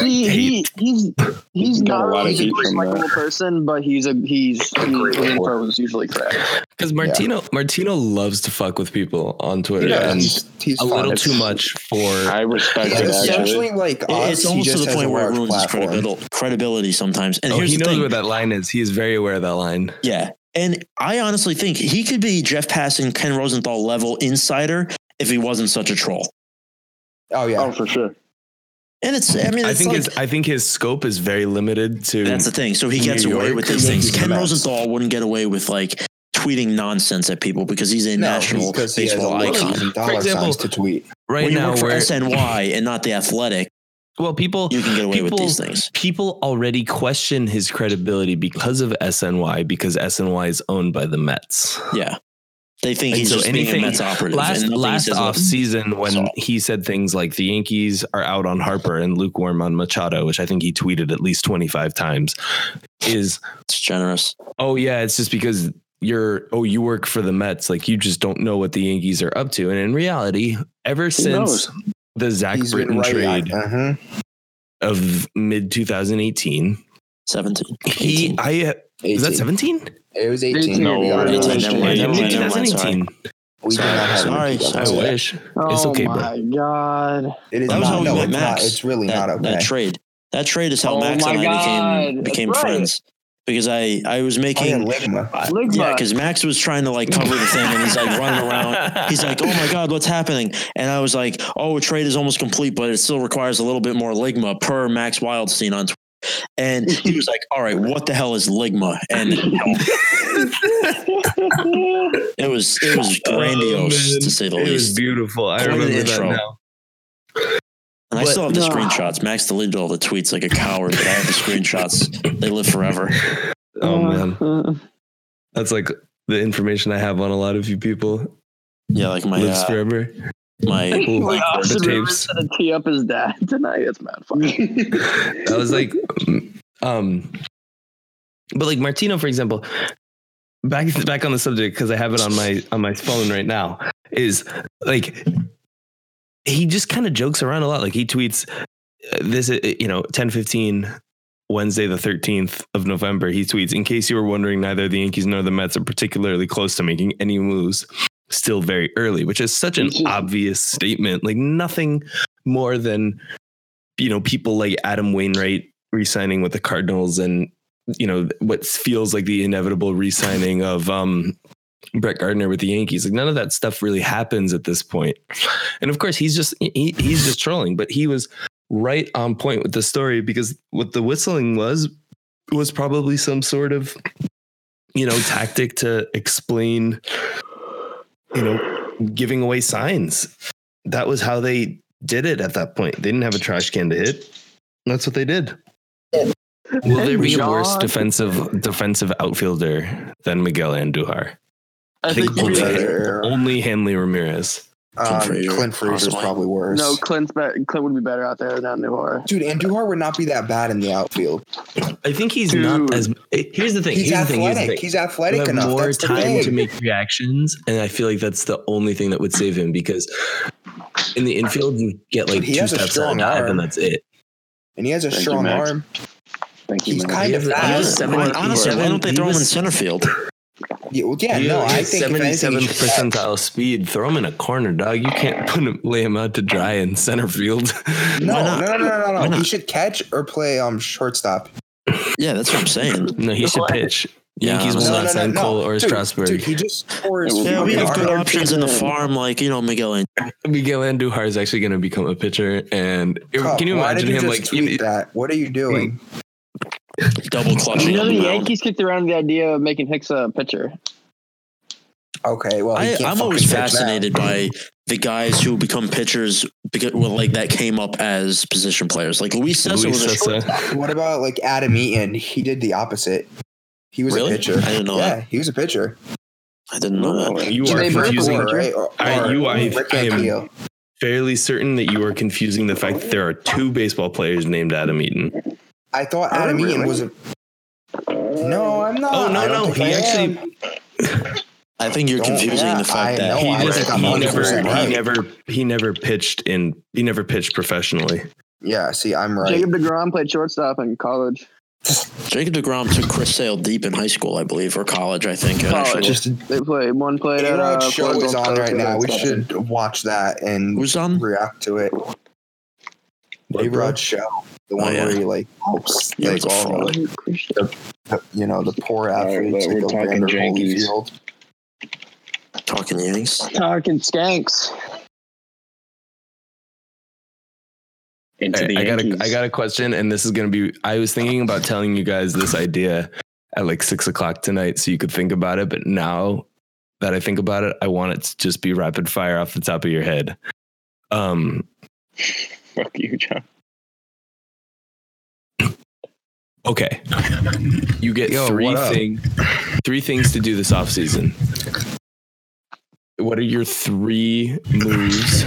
He, he, hate. he's he's not a lot really of a great from likable person, but he's a he's he, great his info reporter. was usually correct. because Martino Martino loves to fuck with people on Twitter, yeah, and he's, he's a little fun. too much for. I respect Yeah, it essentially, actually. like us, It's almost to the point where it ruins his platform. credibility, credibility sometimes. And oh, here's he the knows thing. where that line is. He is very aware of that line. Yeah. And I honestly think he could be Jeff Passan, Ken Rosenthal level insider if he wasn't such a troll. Oh yeah, Oh, for sure. And it's, I mean, I think like, his I think his scope is very limited to. that's the thing. So he New gets away York, with these the things. Ken Mets. Rosenthal wouldn't get away with like tweeting nonsense at people because he's a no, national because baseball a icon. million dollar example, to tweet. right when you now work for SNY and not the Athletic, well people you can get away with these things. people already question his credibility because of SNY because SNY is owned by the Mets. Yeah. They think And he's so just being a anything- Mets operative. Last and nothing he last says off season when So- he said things like the Yankees are out on Harper and lukewarm on Machado, which I think he tweeted at least twenty five times, is It's generous. oh yeah, it's just because you're oh you work for the Mets, like you just don't know what the Yankees are up to. And in reality, ever since the Zach He's Britton right. trade Uh-huh. of mid 2018, 17. he I is that 17? It was 18. 18. we got 18, never mind, never mind, 2018. We did not have Sorry, sorry. I Yeah. wish. It's oh okay, bro. Oh my god! It is That was not. how we No, met it's not. It's really that, not okay. that trade. That trade is how Oh Max and I became God. became That's right. friends because I I was oh, yeah, making Ligma. I- Ligma. yeah because Max was trying to like cover the thing and he's like running around. He's like, oh my god, what's happening? And I was like, oh, a trade is almost complete, but it still requires a little bit more Ligma per Max Wildstein on. Twitter. And he was like, all right, what the hell is Ligma? And it was it was grandiose Oh, to say the It was least. beautiful. I Quite an remember that intro. now. And I still have the No. screenshots. Max deleted all the tweets like a coward, but I have the screenshots. They live forever. Oh man, Uh, that's like the information I have on a lot of you people Yeah, like my lives uh, forever. My Ooh, Wait, the Austin Rivers tapes. said to tee up his dad tonight. It's mad fun. I was like, um, but like Martino, for example, back back on the subject because I have it on my on my phone right now. Is like he just kind of jokes around a lot. Like he tweets uh, this, uh, you know, ten fifteen. Wednesday, the 13th of November, he tweets, in case you were wondering, neither the Yankees nor the Mets are particularly close to making any moves. Still very early, which is such an obvious statement. Like nothing more than, you know, people like Adam Wainwright re-signing with the Cardinals and, you know, what feels like the inevitable re-signing of um, Brett Gardner with the Yankees. Like none of that stuff really happens at this point. And of course, he's just he, he's just trolling, but he was right on point with the story because what the whistling was was probably some sort of you know tactic to explain you know giving away signs. That was how they did it at that point. They didn't have a trash can to hit. That's what they did. Will there be a worse defensive defensive outfielder than Miguel Andujar? I think think only, you're Okay. right. only Hanley Ramirez. Um, Frazier, Clint Frazier's possibly. probably worse. No, Clint's be- Clint would be better out there than Andujar. Dude, Andujar would not be that bad in the outfield. I think he's Dude. not as. Here's the thing. He's here's the thing. Here's the athletic. thing. He's athletic have enough. more That's time to make reactions, and I feel like that's the only thing that would save him because in the infield you get like He two has steps at a strong dive, arm. and that's it. and he has a Thank strong Max. arm. Thank you, He's man. kind He of has- he fast. has seven- Honestly, why don't they he throw him in center field? Yeah, well, yeah no, I think if anything, he 77th percentile speed. Throw him in a corner, dog. You can't put him, lay him out to dry in center field. No, no, no, no, no, no, no. He should catch or play um shortstop. Yeah, that's what I'm saying. no, he should pitch. Yeah, Yankees will no, not no, no, sign no. Cole or Dude, Strasburg. Dude, he just scores. Yeah, Yeah, we have good options in the farm, like you know Miguel. and Miguel Andujar is actually going to become a pitcher, and Cup, can you why imagine did you him just like? tweet you- that? What are you doing? Double clutching. You know the the. Yankees kicked around the idea of making Hicks a pitcher. Okay, well, I, I'm always fucking pitch fascinated by the guys who become pitchers because well, like that came up as position players. Like Luis Cessa Luis was a short- What about like Adam Eaton? He did the opposite. He was Really? a pitcher. I didn't know yeah, that. he was a pitcher. I didn't know that. You are confusing. right? Or, I- you- I- I am- Fairly certain that you are confusing the fact that there are two baseball players named Adam Eaton. I thought Adam Eaton really? was a. No, I'm not. Oh, no, no, he I actually- I think you're Don't- confusing yeah, the fact I that know, he I just think he never 100% he never he never pitched in he never pitched professionally. Yeah, see, I'm right. Jacob Degrom played shortstop in college. Jacob Degrom took Chris Sale deep in high school, I believe, or college. I think. College. Actually. Just They played one played at A-Rod uh, show is on right now. We should watch that and Who's on? react to it. A Rod show, the one yeah. where he like helps Yeah, like all fraud. the, the you know the poor right, athletes but we're like talking Evander Yankees. Holyfield. Talking Yanks. Talking skanks. into I, the I got a I got a question, and this is gonna be. I was thinking about telling you guys this idea at like six o'clock tonight, so you could think about it. But now that I think about it, I want it to just be rapid fire off the top of your head. Um. Fuck you, John. Okay. You get Yo, three thing, three things to do this off season. What are your three moves?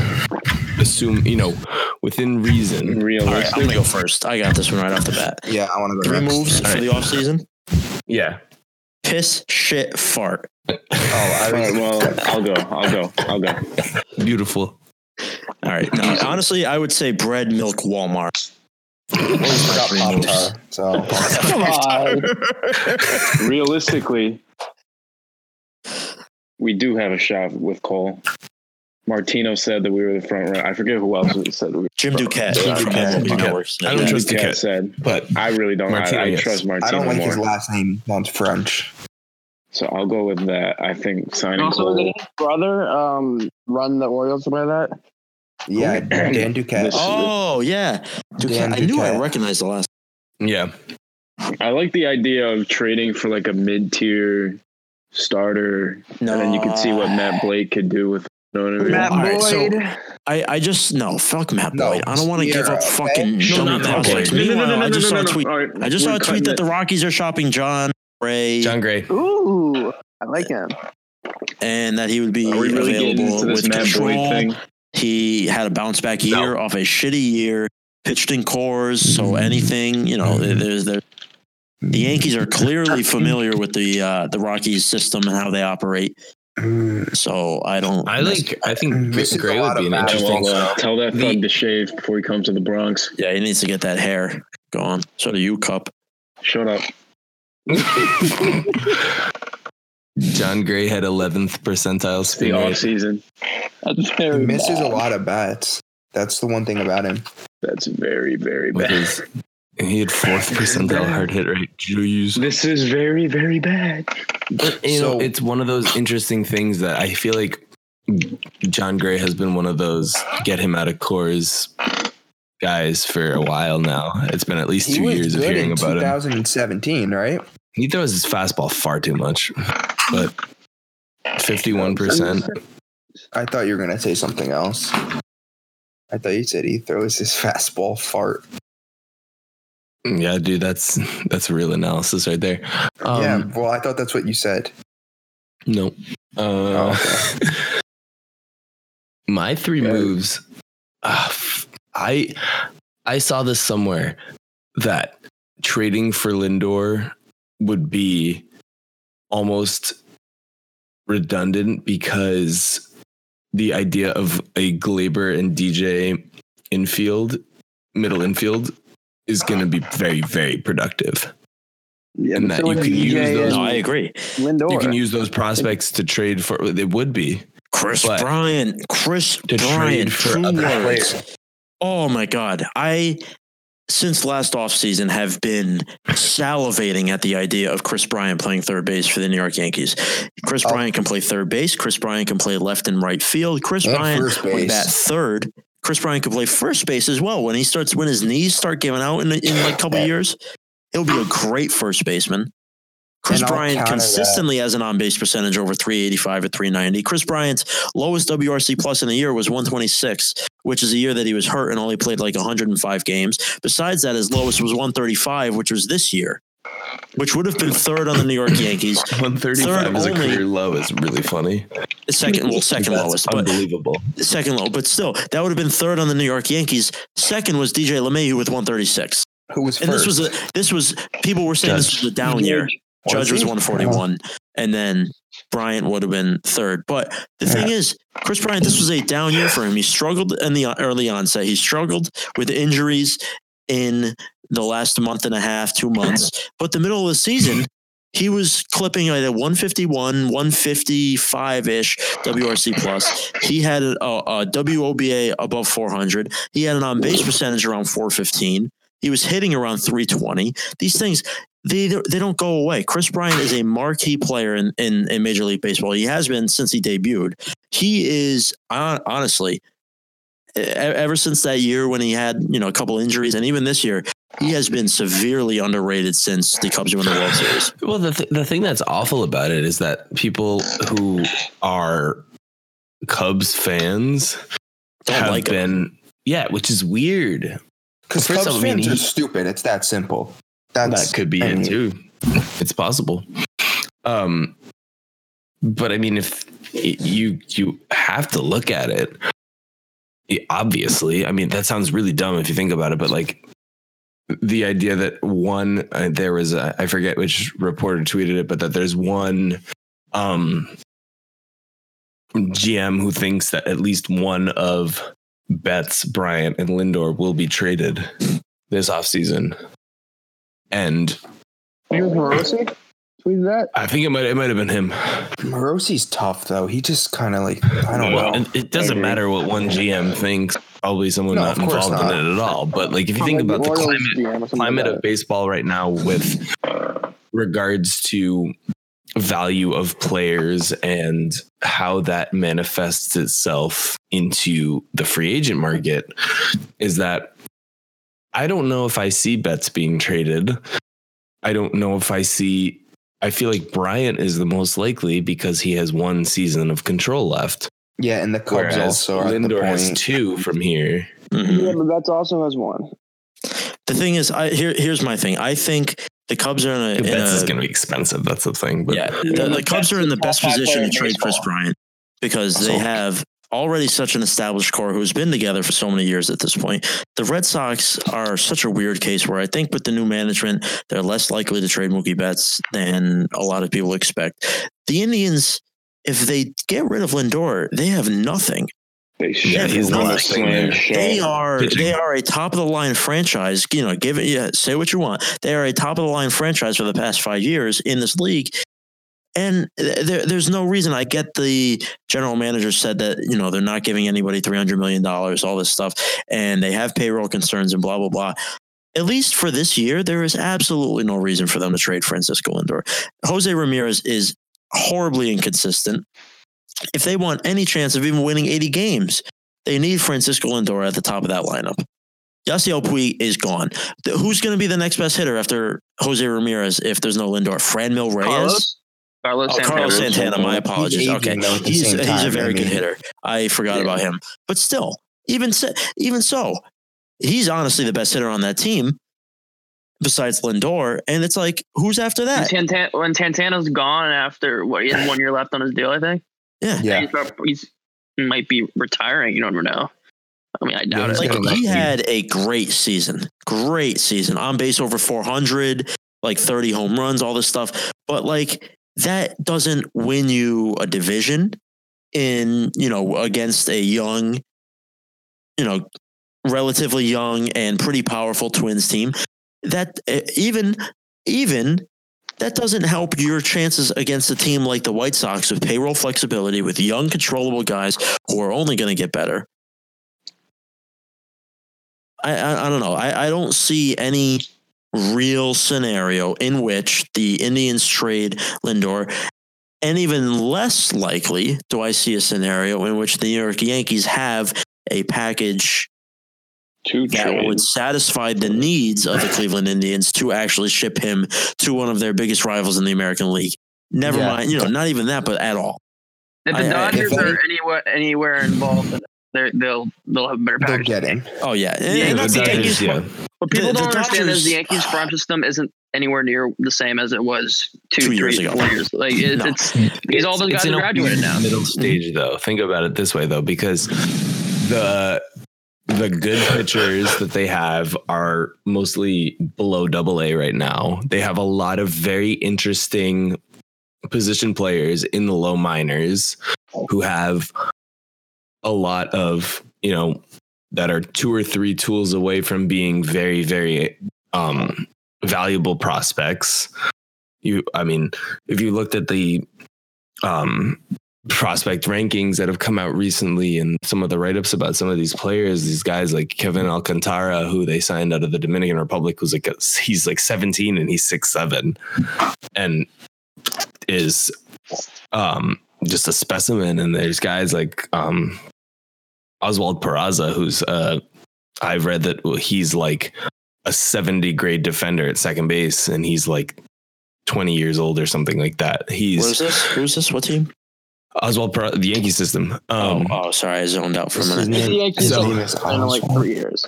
Assume you know within reason. All right, Realistic. I'm gonna go first. I got this one right off the bat. Yeah, I want to go Three next. moves All for right. the off season: Yeah. piss, shit, fart. Oh, I All right, well, I'll go. I'll go. I'll go. Beautiful. All right. No, honestly, I would say bread, milk, Walmart. Always forgot Three Pop moves. Tart. So Come on. Realistically, we do have a shot with Cole. Martino said that we were the front runner. I forget who else said we were. Jim Duquette. Jim from Duquette. MLB Duquette. I don't Yeah. trust Duquette Duquette. said, But I really don't. Martino, I, I yes. trust Martino I don't like more. his last name. Sounds French. So I'll go with that. I think signing Also, Cole. did his brother um, run the Orioles by that? Yeah, Dan Duquette. Oh yeah, Duquette. Dan I knew I recognized the last. yeah. I like the idea of trading for like a mid-tier starter, No, and then you can see what Matt Blake could do with. You know what I mean? Matt All right, so- Boyd. I, I just no fuck Matt No, Boyd. I don't want to give up Sierra, fucking okay? No, dummy no, Matt prospects. Boyd. Meanwhile, I just saw a tweet. All right, I just saw a tweet that it. the Rockies are shopping John Ray Jon Gray. Ooh, I like him. and that he would be really available with Matt Boyd thing? He had a bounce back year off a shitty year, pitched in Coors, so anything, you know, there's there. The Yankees are clearly familiar with the uh, the Rockies system and how they operate. Mm, So I don't. I like. I think Misses Gray would be an interesting. Well, uh, tell that The- thug to shave before he comes to the Bronx. Yeah, he needs to get that hair going. So do you, Cup. Shut up. Jon Gray had 11th percentile speed. the off season. He misses bad. a lot of bats. That's the one thing about him. That's very, very bad. his- he had fourth percentile hard hit rate. Jeez. This is very, very bad. But you know, So- it's one of those interesting things that I feel like Jon Gray has been one of those get him out of Coors guys for a while now. It's been at least two years of hearing in about him. 2017, right? He throws his fastball far too much, but fifty-one percent. I thought you were gonna say something else. I thought you said he throws his fastball fart. Yeah, dude, that's that's real analysis right there. Um, yeah, well, I thought that's what you said. No. Uh, Oh, my three Yeah. moves. Uh, f- I I saw this somewhere that trading for Lindor would be almost redundant because the idea of a Gleyber and DJ infield, middle infield, is going to be very very productive. Yeah, And that so you would can use those- No, I agree. Lindor. You can use those prospects to trade for. It would be. Kris But- Bryant, Kris To Bryant, trade for other players. Oh my God. I, since last offseason, have been salivating at the idea of Kris Bryant playing third base for the New York Yankees. Kris Oh. Bryant can play third base. Kris Bryant can play left and right field. Kris And Bryant base. bat third. Kris Bryant can play first base as well. When he starts, when his knees start giving out in, in like a couple of years, he'll be a great first baseman. Kris Bryant counter that. consistently has an on base percentage over 385 or 390. Kris Bryant's lowest WRC plus in a year was 126, which is a year that he was hurt and only played like 105 games. Besides that, his lowest was 135, which was this year, which would have been third on the New York Yankees. 135 Third as a career low is really funny. Second, well, second That's lowest, but unbelievable. second low, but still, that would have been third on the New York Yankees. Second was DJ LeMahieu with 136, Who was and first? this was a this was people were saying this was a down year. Judge was he? 141, and then Bryant would have been third. But the thing is, Kris Bryant, this was a down year for him. He struggled in the early onset. He struggled with injuries in the last month and a half, two months. But the middle of the season, he was clipping like a 151, 155 ish WRC plus. He had a, a WOBA above 400. He had an on base percentage around 415. He was hitting around 320. These things, they they don't go away. Kris Bryant is a marquee player in, in, in Major League Baseball. He has been since he debuted. He is honestly ever since that year when he had you know a couple injuries, and even this year, he has been severely underrated since the Cubs won the World Series. Well, the th- the thing that's awful about it is that people who are Cubs fans Don't have like him. been yeah, which is weird. Because First Cubs off, I mean, fans he- are stupid. It's that simple. That's, that could be I it mean, too. It's possible. Um, but I mean, if you you have to look at it, it- obviously. I mean, that sounds really dumb if you think about it, but like the idea that one uh, there was a, I forget which reporter tweeted it, but that there's one um GM who thinks that at least one of Betts, Bryant, and Lindor will be traded this offseason. And You was Morosi? Tweeted that? I think it might it might have been him. Morosi's tough though. He just kind of like I don't Well, know. and it doesn't Agree. matter what one GM thinks. Probably someone No, not involved not. in it at all. But like if you think Like about the Royals climate GM or something climate like of baseball right now with regards to value of players and how that manifests itself into the free agent market is that I don't know if I see Betts being traded. I don't know if I see I feel like Bryant is the most likely because he has one season of control left. Yeah, and the Cubs Whereas also are at the Lindor has two from here. Mhm. Yeah, but Betts also has one. The thing is, I here here's my thing. I think the Cubs are in a, in Betts is a- going to be expensive. That's the thing. But yeah, the, the Cubs are in the best position to trade Kris. Bryant because they have already such an established core who's been together for so many years at this point. The Red Sox are such a weird case where I think with the new management, they're less likely to trade Mookie Betts than a lot of people expect. The Indians, if they get rid of Lindor, they have nothing. They should Yeah, he's not a staying slam there. shot. They are they are a top of the line franchise. You know, give it yeah, say what you want. They are a top of the line franchise for the past five years in this league. And there, there's no reason. I get the general manager said that you know they're not giving anybody three hundred million dollars, all this stuff, and they have payroll concerns and blah blah blah. At least for this year, there is absolutely no reason for them to trade Francisco Lindor. Jose Ramirez is horribly inconsistent. If they want any chance of even winning 80 games, they need Francisco Lindor at the top of that lineup. Yasiel Puig is gone. Who's going to be the next best hitter after Jose Ramirez if there's no Lindor? Franmil Reyes? Carlos? Carlos Oh, Santana. Carlos Santana. My apologies. aging, okay, though, he's same he's a very I good hitter. I forgot Yeah. about him, but still, even so, even so, he's honestly the best hitter on that team, besides Lindor. And it's like, who's after When, that? When Santana's gone after what he had one year left on his deal, I think. Yeah. Yeah, He's, he's he might be retiring. You never know. I mean, I doubt he's it. Like he had a great season, great season on base over 400, like 30 home runs, all this stuff. But like that doesn't win you a division in, you know, against a young, you know, relatively young and pretty powerful Twins team. That uh, even, even that doesn't help your chances against a team like the White Sox with payroll flexibility, with young, controllable guys who are only going to get better. I, I, I don't know. I, I don't see any real scenario in which the Indians trade Lindor. And even less likely do I see a scenario in which the New York Yankees have a package Two that trade. would satisfy the needs of the Cleveland Indians to actually ship him to one of their biggest rivals in the American League. Never Yeah. mind, you know, not even that, but at all. If I- the I- Dodgers if any- are anywhere anywhere involved, then they're, they'll they'll have a better They'll package. get him. Oh yeah, and, Yeah, and the that's the Yankees. yeah. What people The- don't the understand is the Yankees farm system isn't anywhere near the same as it was two, Two years three, ago. four years. Like it, No. it's because all those guys in are graduated now. Middle mm-hmm. stage though. Think about it this way though, because the the good pitchers that they have are mostly below double A right now. They have a lot of very interesting position players in the low minors who have a lot of, you know, that are two or three tools away from being very, very um valuable prospects. You I mean, if you looked at the um prospect rankings that have come out recently and some of the write-ups about some of these players these guys like kevin alcantara who they signed out of the dominican republic was like a, he's like 17 and he's six seven, and is um just a specimen and there's guys like um oswald peraza who's uh i've read that he's like a 70 grade defender at second base and he's like 20 years old or something like that he's Where's this? Who's this? What team? Oswald, Pro- the Yankee system. Um, oh, oh, sorry, I zoned out for a minute. name- The Yankees his So- name is in like Oswald. three years.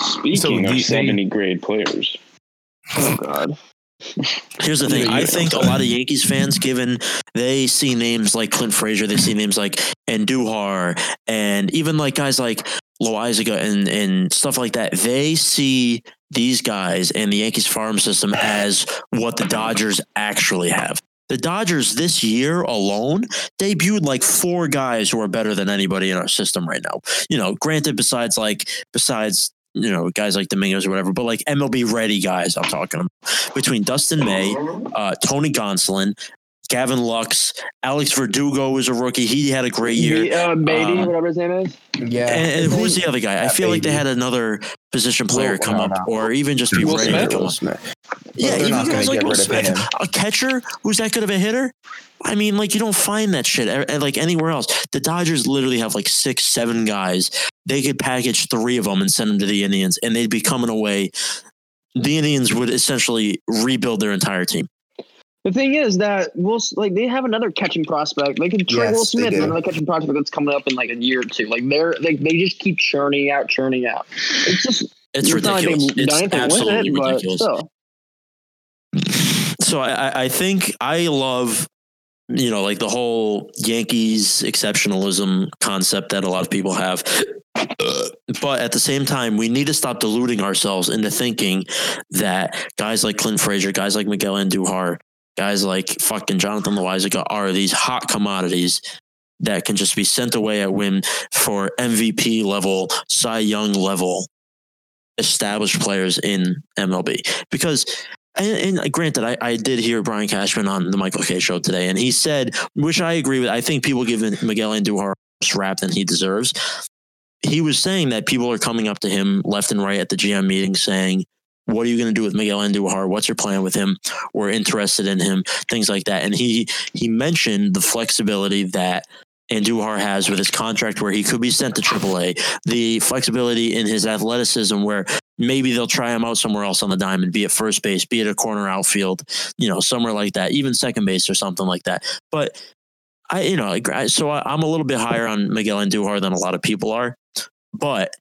Speaking So of the- 70 grade players, Oh God. Here's the thing. I think a lot of Yankees fans, given they see names like Clint Frazier, they see names like Andujar, and even like guys like Loaisiga and and stuff like that. They see these guys and the Yankees farm system as what the Dodgers actually have. The Dodgers this year alone debuted like four guys who are better than anybody in our system right now. You know, granted, besides like besides you know guys like Domingos or whatever, but like MLB ready guys, I'm talking about between Dustin May, uh, Tony Gonsolin, Gavin Lux, Alex Verdugo is a rookie. He had a great year. Be- uh, baby, Um, whatever his name is. Yeah. And, and who's the other guy? I Yeah, feel like they had another position player Will- come no, up, no. or even just be Will ready Smith? to come Will up. Smith. Yeah, even guys like Will Smith, a catcher who's that good of a hitter. I mean, like you don't find that shit like anywhere else. The Dodgers literally have like six, seven guys. They could package three of them and send them to the Indians, and they'd be coming away. The Indians would essentially rebuild their entire team. The thing is that Will like they have another catching prospect. They could trade Yes, Will Smith, another catching prospect that's coming up in like a year or two. Like they're like they just keep churning out, churning out. It's just It's not like ridiculous. they've done it's with absolutely it, but ridiculous. still. so I, I- I think I love, you know, like the whole Yankees exceptionalism concept that a lot of people have. But at the same time, we need to stop deluding ourselves into thinking that guys like Clint Frazier, guys like Miguel Andujar, guys like fucking Jonathan Loaisiga are these hot commodities that can just be sent away at whim for MVP level, Cy Young level established players in MLB. Because and, and granted, I, I did hear Brian Cashman on the Michael Kay show today, and he said, which I agree with. I think people give Miguel Andujar rap than he deserves. He was saying that people are coming up to him left and right at the GM meeting saying, "What are you going to do with Miguel Andujar? What's your plan with him? We're interested in him." Things like that, and he he mentioned the flexibility that Andujar has with his contract, where he could be sent to AAA, the flexibility in his athleticism, where maybe they'll try him out somewhere else on the diamond, be it first base, be it a corner outfield, you know, somewhere like that, even second base or something like that. But I, you know, I- so I- I'm a little bit higher on Miguel Andujar than a lot of people are, but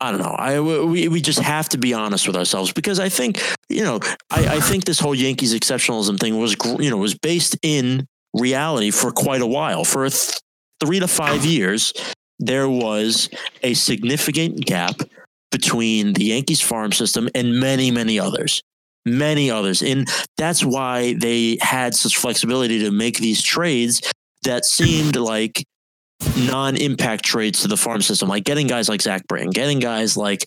I don't know. I we we just have to be honest with ourselves because I think you know I, I think this whole Yankees exceptionalism thing was you know was based in reality for quite a while for th- three to five years there was a significant gap between the Yankees farm system and many many others many others and that's why they had such flexibility to make these trades that seemed like non-impact trades to the farm system, like getting guys like Zach Britton, getting guys like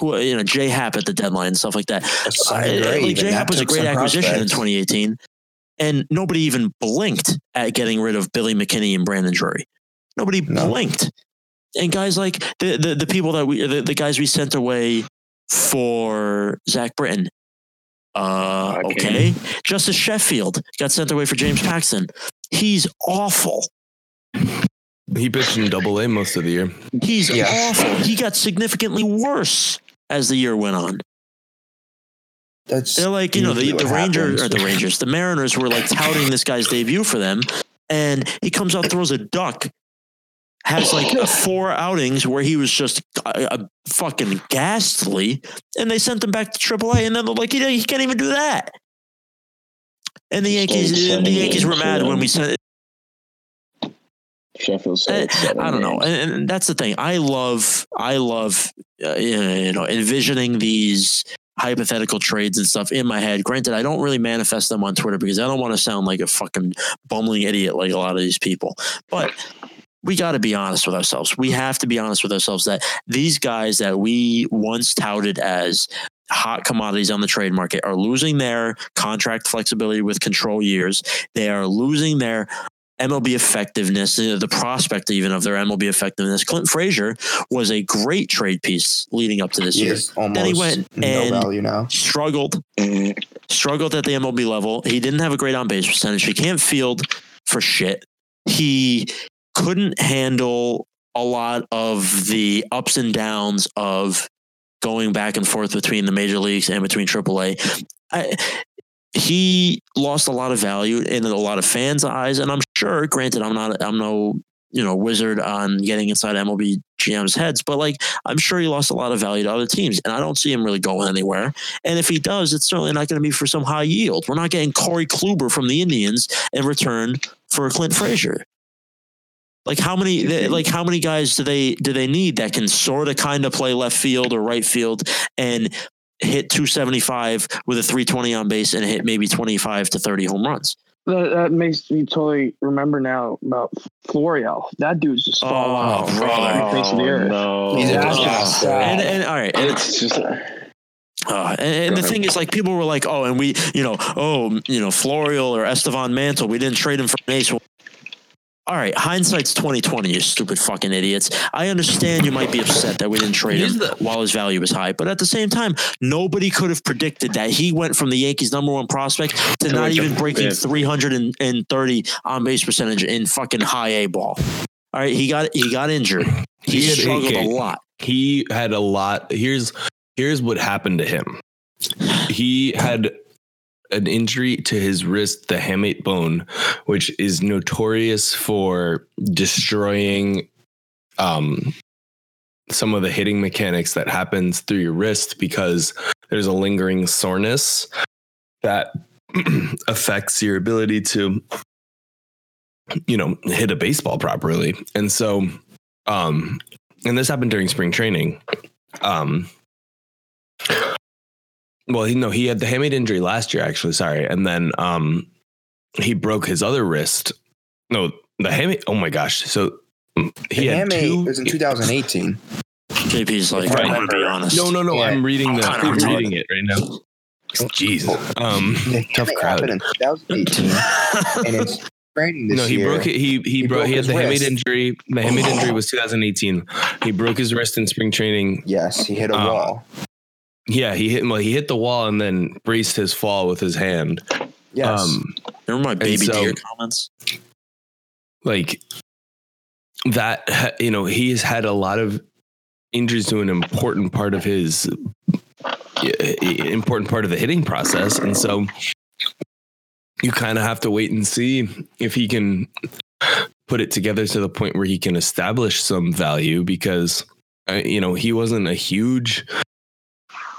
well, you know, J Happ at the deadline and stuff like that. Like J Happ was a great acquisition in 2018, and nobody even blinked at getting rid of Billy McKinney and Brandon Drury. Nobody No. blinked. And guys like the, the the people that we the, the guys we sent away for Zach Britton. Uh, Okay. okay. Justus Sheffield got sent away for James Paxton. He's awful. He pitched in Double A most of the year. He's Yeah. awful. He got significantly worse as the year went on. That's They're like, you know, the, the what Rangers or the Rangers, the Mariners were like touting this guy's debut for them. And he comes out, throws a duck, has like four outings where he was just uh, uh, fucking ghastly. And they sent him back to AAA. And then they're like, he, he can't even do that. And the Yankees, seven the Yankees were mad when we sent. Sheffield Uh, said I don't know, and, and that's the thing. I love, I love, uh, you know, envisioning these hypothetical trades and stuff in my head. Granted, I don't really manifest them on Twitter because I don't want to sound like a fucking bumbling idiot like a lot of these people. But we got to be honest with ourselves. We have to be honest with ourselves that these guys that we once touted as hot commodities on the trade market are losing their contract flexibility with control years. They are losing their MLB effectiveness, the prospect even of their MLB effectiveness. Clint Frazier was a great trade piece leading up to this year. almost Then he went no and- value now. Struggled, struggled at the MLB level. He didn't have a great on base percentage. He can't field for shit. He couldn't handle a lot of the ups and downs of going back and forth between the major leagues and between AAA. I, he lost a lot of value in a lot of fans' eyes, and I'm sure. Granted, I'm not. I'm no you know wizard on getting inside MLB GM's heads, but like I'm sure he lost a lot of value to other teams, and I don't see him really going anywhere. And if he does, it's certainly not going to be for some high yield. We're not getting Corey Kluber from the Indians in return for Clint Frazier. Like how many they- like how many guys do they do they need that can sort of kind of play left field or right field and hit 275 with a 320 on base and hit maybe 25 to 30 home runs. That, that makes me totally remember now about Florial. That dude's just falling Oh, off brother. the face of the Oh, earth. no. He's a just sad. And and all right, and It's just Uh, and, and the ahead. thing is, like, people were like, "Oh, and we, you know, oh, you know, Florial or Estevan Mantle, we didn't trade him for an ace." Well, All right, hindsight's twenty twenty. You stupid fucking idiots. I understand you might be upset that we didn't trade him the- while his value was high, but at the same time, nobody could have predicted that he went from the Yankees' number one prospect to not even breaking three hundred and thirty on base percentage in fucking high A ball. All right, he got he got injured. He, He struggled a lot. he had a lot here's here's what happened to him he had an injury to his wrist the hamate bone which is notorious for destroying um some of the hitting mechanics that happens through your wrist because there's a lingering soreness that affects your ability to you know hit a baseball properly and so um and this happened during spring training. Um, well, he no, he had the hamate injury last year, actually. Sorry, and then um, he broke his other wrist. No, the hamate. Oh my gosh! So mm, he The had Hamate two. was in 2018. JP's like, Right. I'm gonna be honest. No, no, no. Yeah. I'm reading the. I'm I'm reading it right now. Jeez. Um, The tough crowd. happened in 2018, and it's training this No, he year. broke it. He he, He broke. broke He had his the hamate injury. The hamate injury was 2018. He broke his wrist in spring training. Yes, he hit a Um, wall. Yeah, he hit. Well, he hit the wall and then braced his fall with his hand. Yes. Um, Remember my baby so- deer comments? like that you know he has had a lot of injuries to an important part of his i- i- important part of the hitting process and so you kind of have to wait and see if he can put it together to the point where he can establish some value because uh, you know he wasn't a huge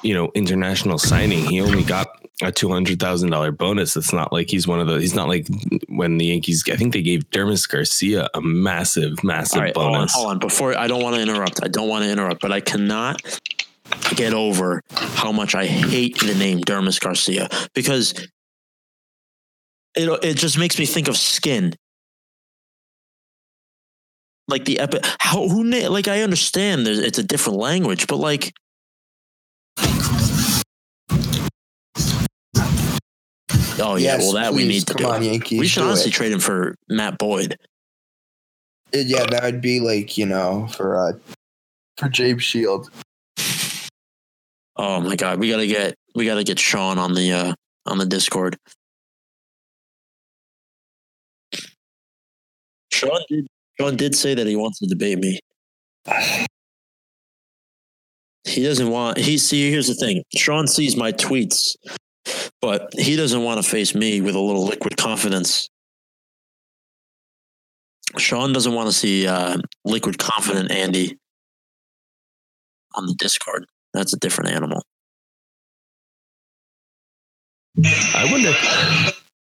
you know international signing he only got a $200,000 bonus it's not like he's one of the he's not like when the Yankees I think they gave Dermis Garcia a massive massive right, hold on, bonus hold on. Before I don't want to interrupt. I don't want to interrupt, but I cannot get over how much I hate the name Dermis Garcia because it it just makes me think of skin. Like the epi- how who like I understand there's it's a different language, but like Oh yeah, well that please, we need to do. On, Yankees, we should honestly it. trade him for Matt Boyd. Uh, yeah, that would be like you know for uh for James Shield. Oh my god, we gotta get we gotta get Sean on the uh on the Discord. Sean did Sean did say that he wants to debate me. He doesn't want he see here's the thing. Sean sees my tweets, but he doesn't want to face me with a little liquid confidence. Sean doesn't want to see uh, liquid confident Andy on the Discord. That's a different animal. I wonder.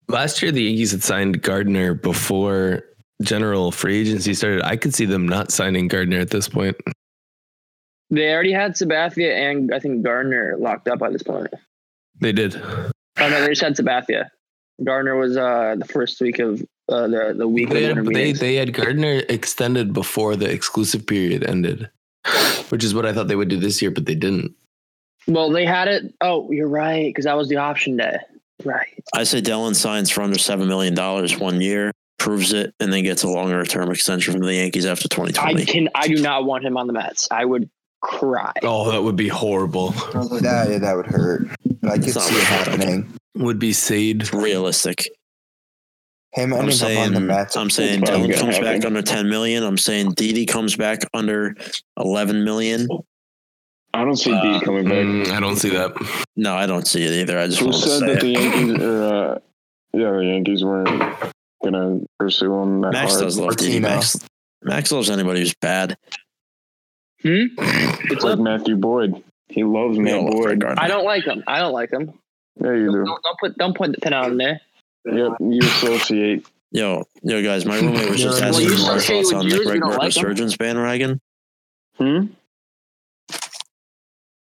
Last year, the Yankees had signed Gardner before general free agency started. I could see them not signing Gardner at this point. They already had Sabathia and I think Gardner locked up by this point. They did. Oh no, they just had Sabathia. Gardner was uh the first week of uh, the the week They of had, they, they had Gardner extended before the exclusive period ended, which is what I thought they would do this year, but they didn't. Well, they had it. Oh, you're right, because that was the option day. Right. I say Dellin signs for under seven million dollars one year, proves it, and then gets a longer term extension from the Yankees after I 2020. can. I do not want him on the Mets. I would cry. Oh, that would be horrible. That that would hurt. I could see it worth it. happening. Would be Sade. Realistic. Him I'm ending on saying the Mets. I'm saying It's probably Dellin comes back under 10 million. I'm saying Didi comes back under 11 million. I don't see Uh, D coming back. Mm, I don't see that. No, I don't see it either. I just Who want to said say that the. Yankees? Or, uh, yeah, the Yankees weren't gonna pursue him that Max hard. does love Didi. Max, Max loves anybody who's bad. Hmm? It's It's like. Matthew Boyd. He loves We Matt love Boyd. I don't like him. I don't like him. Yeah, you Don't, do. don't put don't put the pin on there. Yep, you associate. Yo, yo, guys, my roommate was just Well, asking you for our thoughts on the Greg don't Bird resurgence bandwagon. Hmm.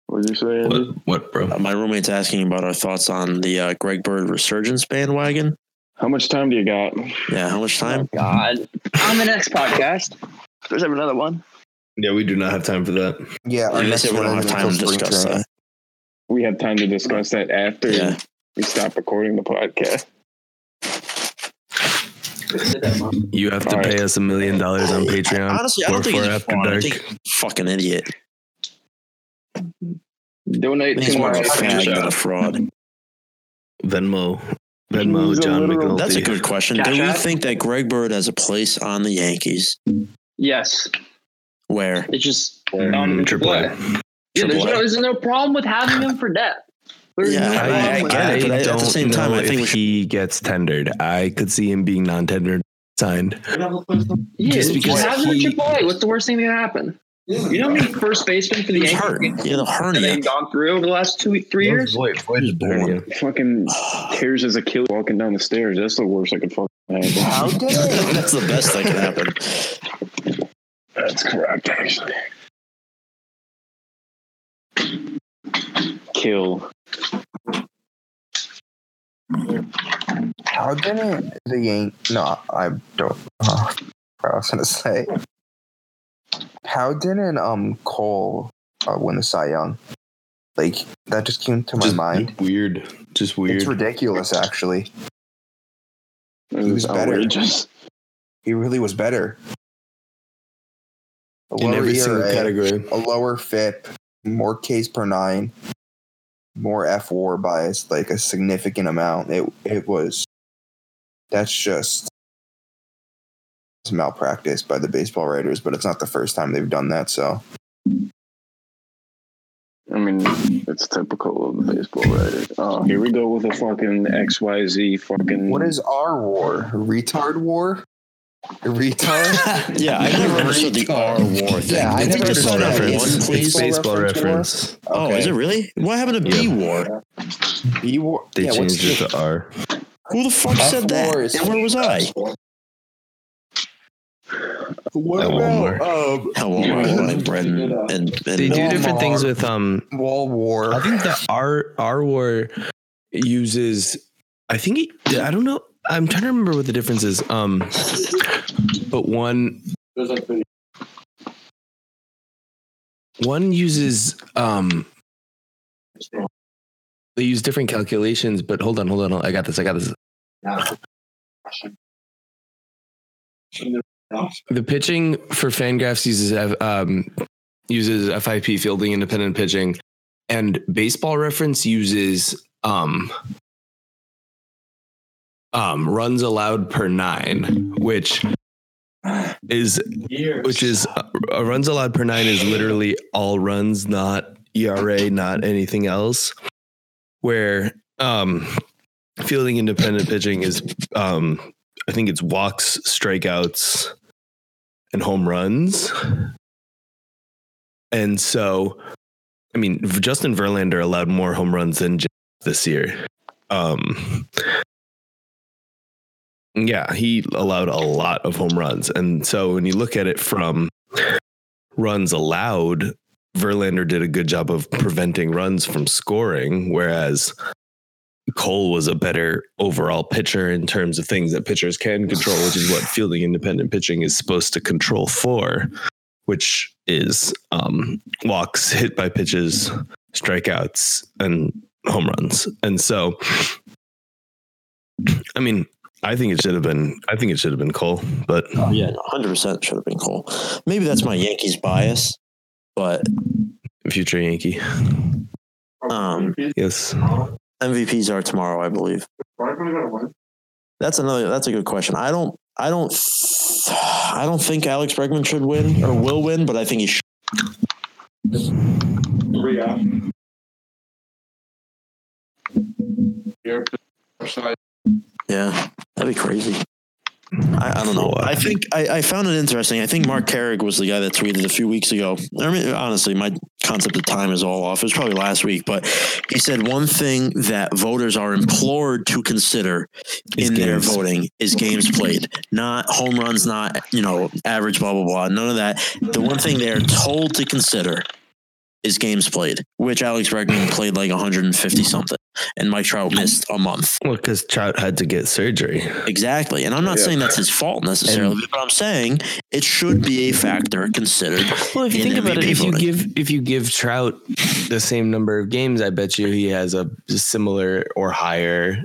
What did you say, What, what, bro? Uh, my roommate's asking about our thoughts on the uh, Greg Bird resurgence bandwagon. How much time do you got? Yeah, how much time? God. on the next podcast. There's ever another one. Yeah, we do not have time for that. Yeah, our next we don't have time to discuss that. We have time to discuss that after Yeah. we stop recording the podcast. You have to All right. pay us a million dollars on Patreon. Honestly, I don't think for he's a After fraud. I Dark. think fucking idiot. Donate He's to more my of a than a fraud. Venmo. Venmo, He's John literal- McNulty. That's a good question. Do Cash we App? think that Greg Bird has a place on the Yankees? Yes. Where? It's just um, triple A. Yeah, there's no, there's no problem with having him for depth. There's Yeah, no I- I get it, but at the don't same time, know I think if he gets tendered. I could see him being non-tendered signed. Yeah, Just just because have him at he- AAA. What's the worst thing that can happen? You know how many first basemen for the He was Yankees hurt. He had a that hernia. they've gone through over the last two, three years? Voit, Voit is born. Fucking tears his Achilles walking down the stairs. That's the worst I could fucking happen. How did? That's the best that can happen. That's correct, actually. Kill. How didn't the Yank? No, I don't. Uh, I was gonna say. How didn't um Cole uh, win the Cy Young? Like that just came to my Just mind. weird. Just weird. It's ridiculous, actually. It He was was better. outrageous. He really was better. A In lower every single ERA, category. a lower FIP, more Ks per nine, more F war bias, like a significant amount. It it was. That's just it's malpractice by the baseball writers, but it's not the first time they've done that. So I mean, it's typical of the baseball writer. Oh, here we go with a fucking XYZ fucking. what is our war? Retard war? Retard? yeah, I never understood the R war thing. Yeah, I Did never we just understood saw that. that It's- one, please? Baseball reference reference. Oh, is it really? What happened to B Yeah. war? B war? They yeah, changed it the- to R. Who the fuck F said that? war is- And where was I? What At Walmart. about um, How well I like bread and, and, and They do different things with um wall war? I think the R R war uses. I think it, I don't know. I'm trying to remember what the difference is. Um, but one one uses um they use different calculations, but hold on, hold on, hold on. I got this. I got this. The pitching for Fangraphs uses um, uses FIP fielding independent pitching, and Baseball Reference uses um, um, runs allowed per nine, which is which is uh, runs allowed per nine is literally all runs, not ERA, not anything else. Where um, fielding independent pitching is, um, I think it's walks, strikeouts, and home runs. And so, I mean, Justin Verlander allowed more home runs than this year. Um, yeah, he allowed a lot of home runs. And so when you look at it from runs allowed, Verlander did a good job of preventing runs from scoring, whereas Cole was a better overall pitcher in terms of things that pitchers can control, which is what fielding independent pitching is supposed to control for, which is um, walks, hit by pitches, strikeouts, and home runs. And so, I mean, I think it should have been. I think it should have been Cole, but oh, yeah, hundred percent should have been Cole. Maybe that's my Yankees bias, but future Yankee. Um, yes, MVPs are tomorrow, I believe. That's another. That's a good question. I don't. I don't. I don't think Alex Bregman should win or will win, but I think he should. Yeah, that'd be crazy. I, I, don't know. I think I, I, found it interesting. I think Marc Carig was the guy that tweeted a few weeks ago. I mean, honestly, my concept of time is all off. It was probably last week, but he said one thing that voters are implored to consider in their voting is games played, not home runs, not you know average, blah blah blah. None of that. The one thing they are told to consider is games played, which Alex Bregman played like 150 something, and Mike Trout missed a month. Well, because Trout had to get surgery. Exactly, and I'm not yeah. saying that's his fault necessarily, and, but I'm saying it should be a factor considered. Well, if you think about it, if voting. you give if you give Trout the same number of games, I bet you he has a similar or higher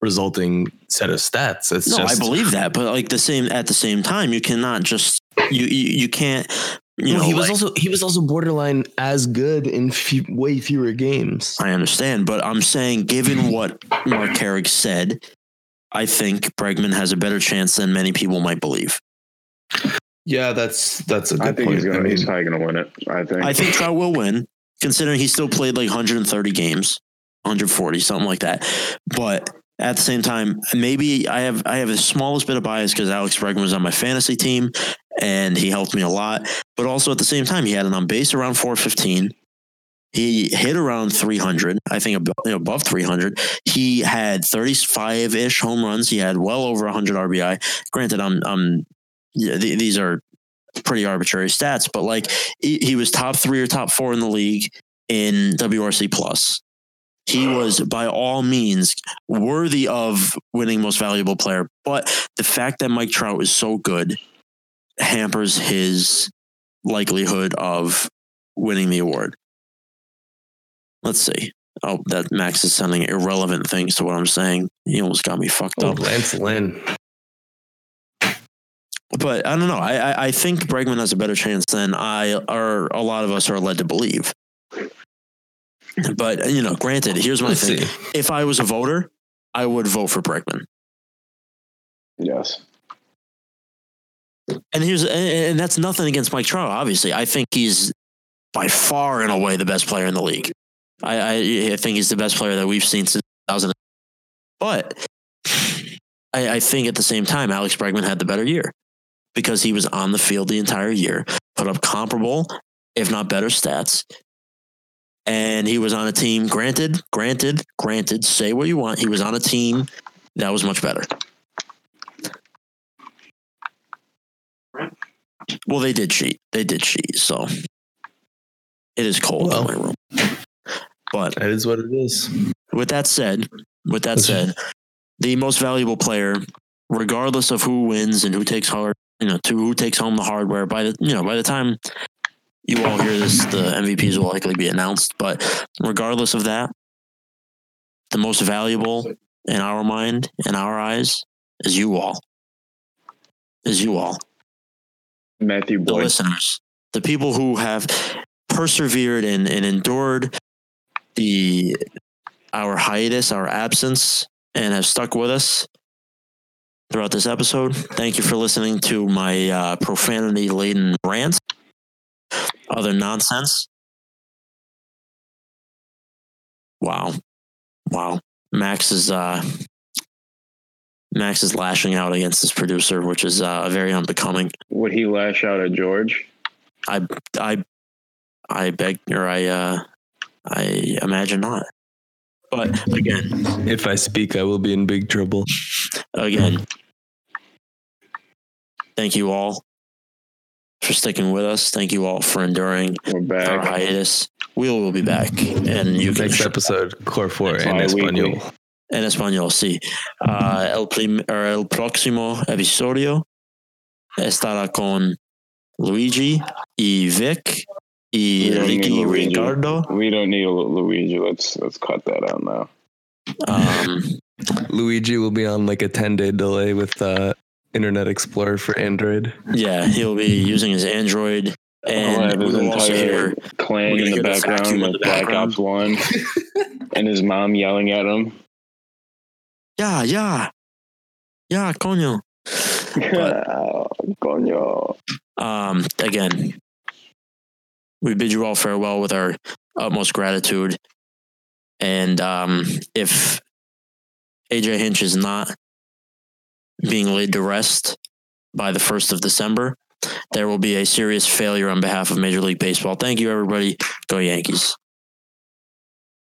resulting set of stats. It's no, just, I believe that, but like the same at the same time, you cannot just you you, you can't you well, know, he was like, also he was also borderline as good in few, way fewer games. I understand, but I'm saying, given what Marc Carig said, I think Bregman has a better chance than many people might believe. Yeah, that's that's a good I think point. he's gonna I mean, he's probably gonna win it. I think. I think Trout will win, considering he still played like 130 games, 140, something like that. But at the same time, maybe I have I have the smallest bit of bias because Alex Bregman was on my fantasy team and he helped me a lot. But also at the same time, he had an on base around 415. He hit around 300, I think above, above 300. He had 35 ish home runs. He had well over 100 RBI. Granted, I'm, I'm yeah, th- these are pretty arbitrary stats, but like he, he was top three or top four in the league in WRC plus he was by all means worthy of winning most valuable player. But the fact that Mike Trout is so good hampers his likelihood of winning the award. Let's see. Oh, that Max is sending irrelevant things to what I'm saying. He almost got me fucked oh, up. Lance Lynn. But I don't know. I, I think Bregman has a better chance than I or a lot of us are led to believe. But you know, granted, here's my Let's thing: see. if I was a voter, I would vote for Bregman. Yes. And here's and that's nothing against Mike Trout. Obviously, I think he's by far and away the best player in the league. I, I, I think he's the best player that we've seen since 2000. But I, I think at the same time, Alex Bregman had the better year because he was on the field the entire year, put up comparable, if not better stats, and he was on a team. Granted, granted, granted. Say what you want. He was on a team that was much better. Well, they did cheat. They did cheat. So it is cold well, in my room. But that is what it is. With that said, with that said, the most valuable player, regardless of who wins and who takes hard, you know, to who takes home the hardware, by the you know, by the time you all hear this, the MVPs will likely be announced. But regardless of that, the most valuable in our mind, in our eyes, is you all. Is you all Matthew the listeners, the people who have persevered and, and endured the our hiatus, our absence, and have stuck with us throughout this episode. Thank you for listening to my uh, profanity laden rants, other nonsense. Wow, wow. Max is uh, Max is lashing out against his producer, which is uh, very unbecoming. Would he lash out at George? I I I beg or I uh I imagine not. But again, If I speak, I will be in big trouble. again, thank you all for sticking with us. Thank you all for enduring We're our hiatus. We will be back, and you can Next episode, Core 4 It's en bi-weekly. español. En español. Sí, Uh, el prim or el próximo episodio estará con Luigi y Vic y We don't need Ricky Luigi. Ricardo. We don't need a Luigi. Let's let's cut that out now. Um, Luigi will be on like a 10 day delay with uh, Internet Explorer for Android. Yeah, he'll be using his Android, and have we'll also hear. clan in the hear the background, in like Black. Ops One, and his mom yelling at him. Yeah, yeah, yeah, coño. Coño. Um, again, we bid you all farewell with our utmost gratitude, and um, if AJ Hinch is not being laid to rest by the first of December, there will be a serious failure on behalf of Major League Baseball. Thank you, everybody. Go Yankees.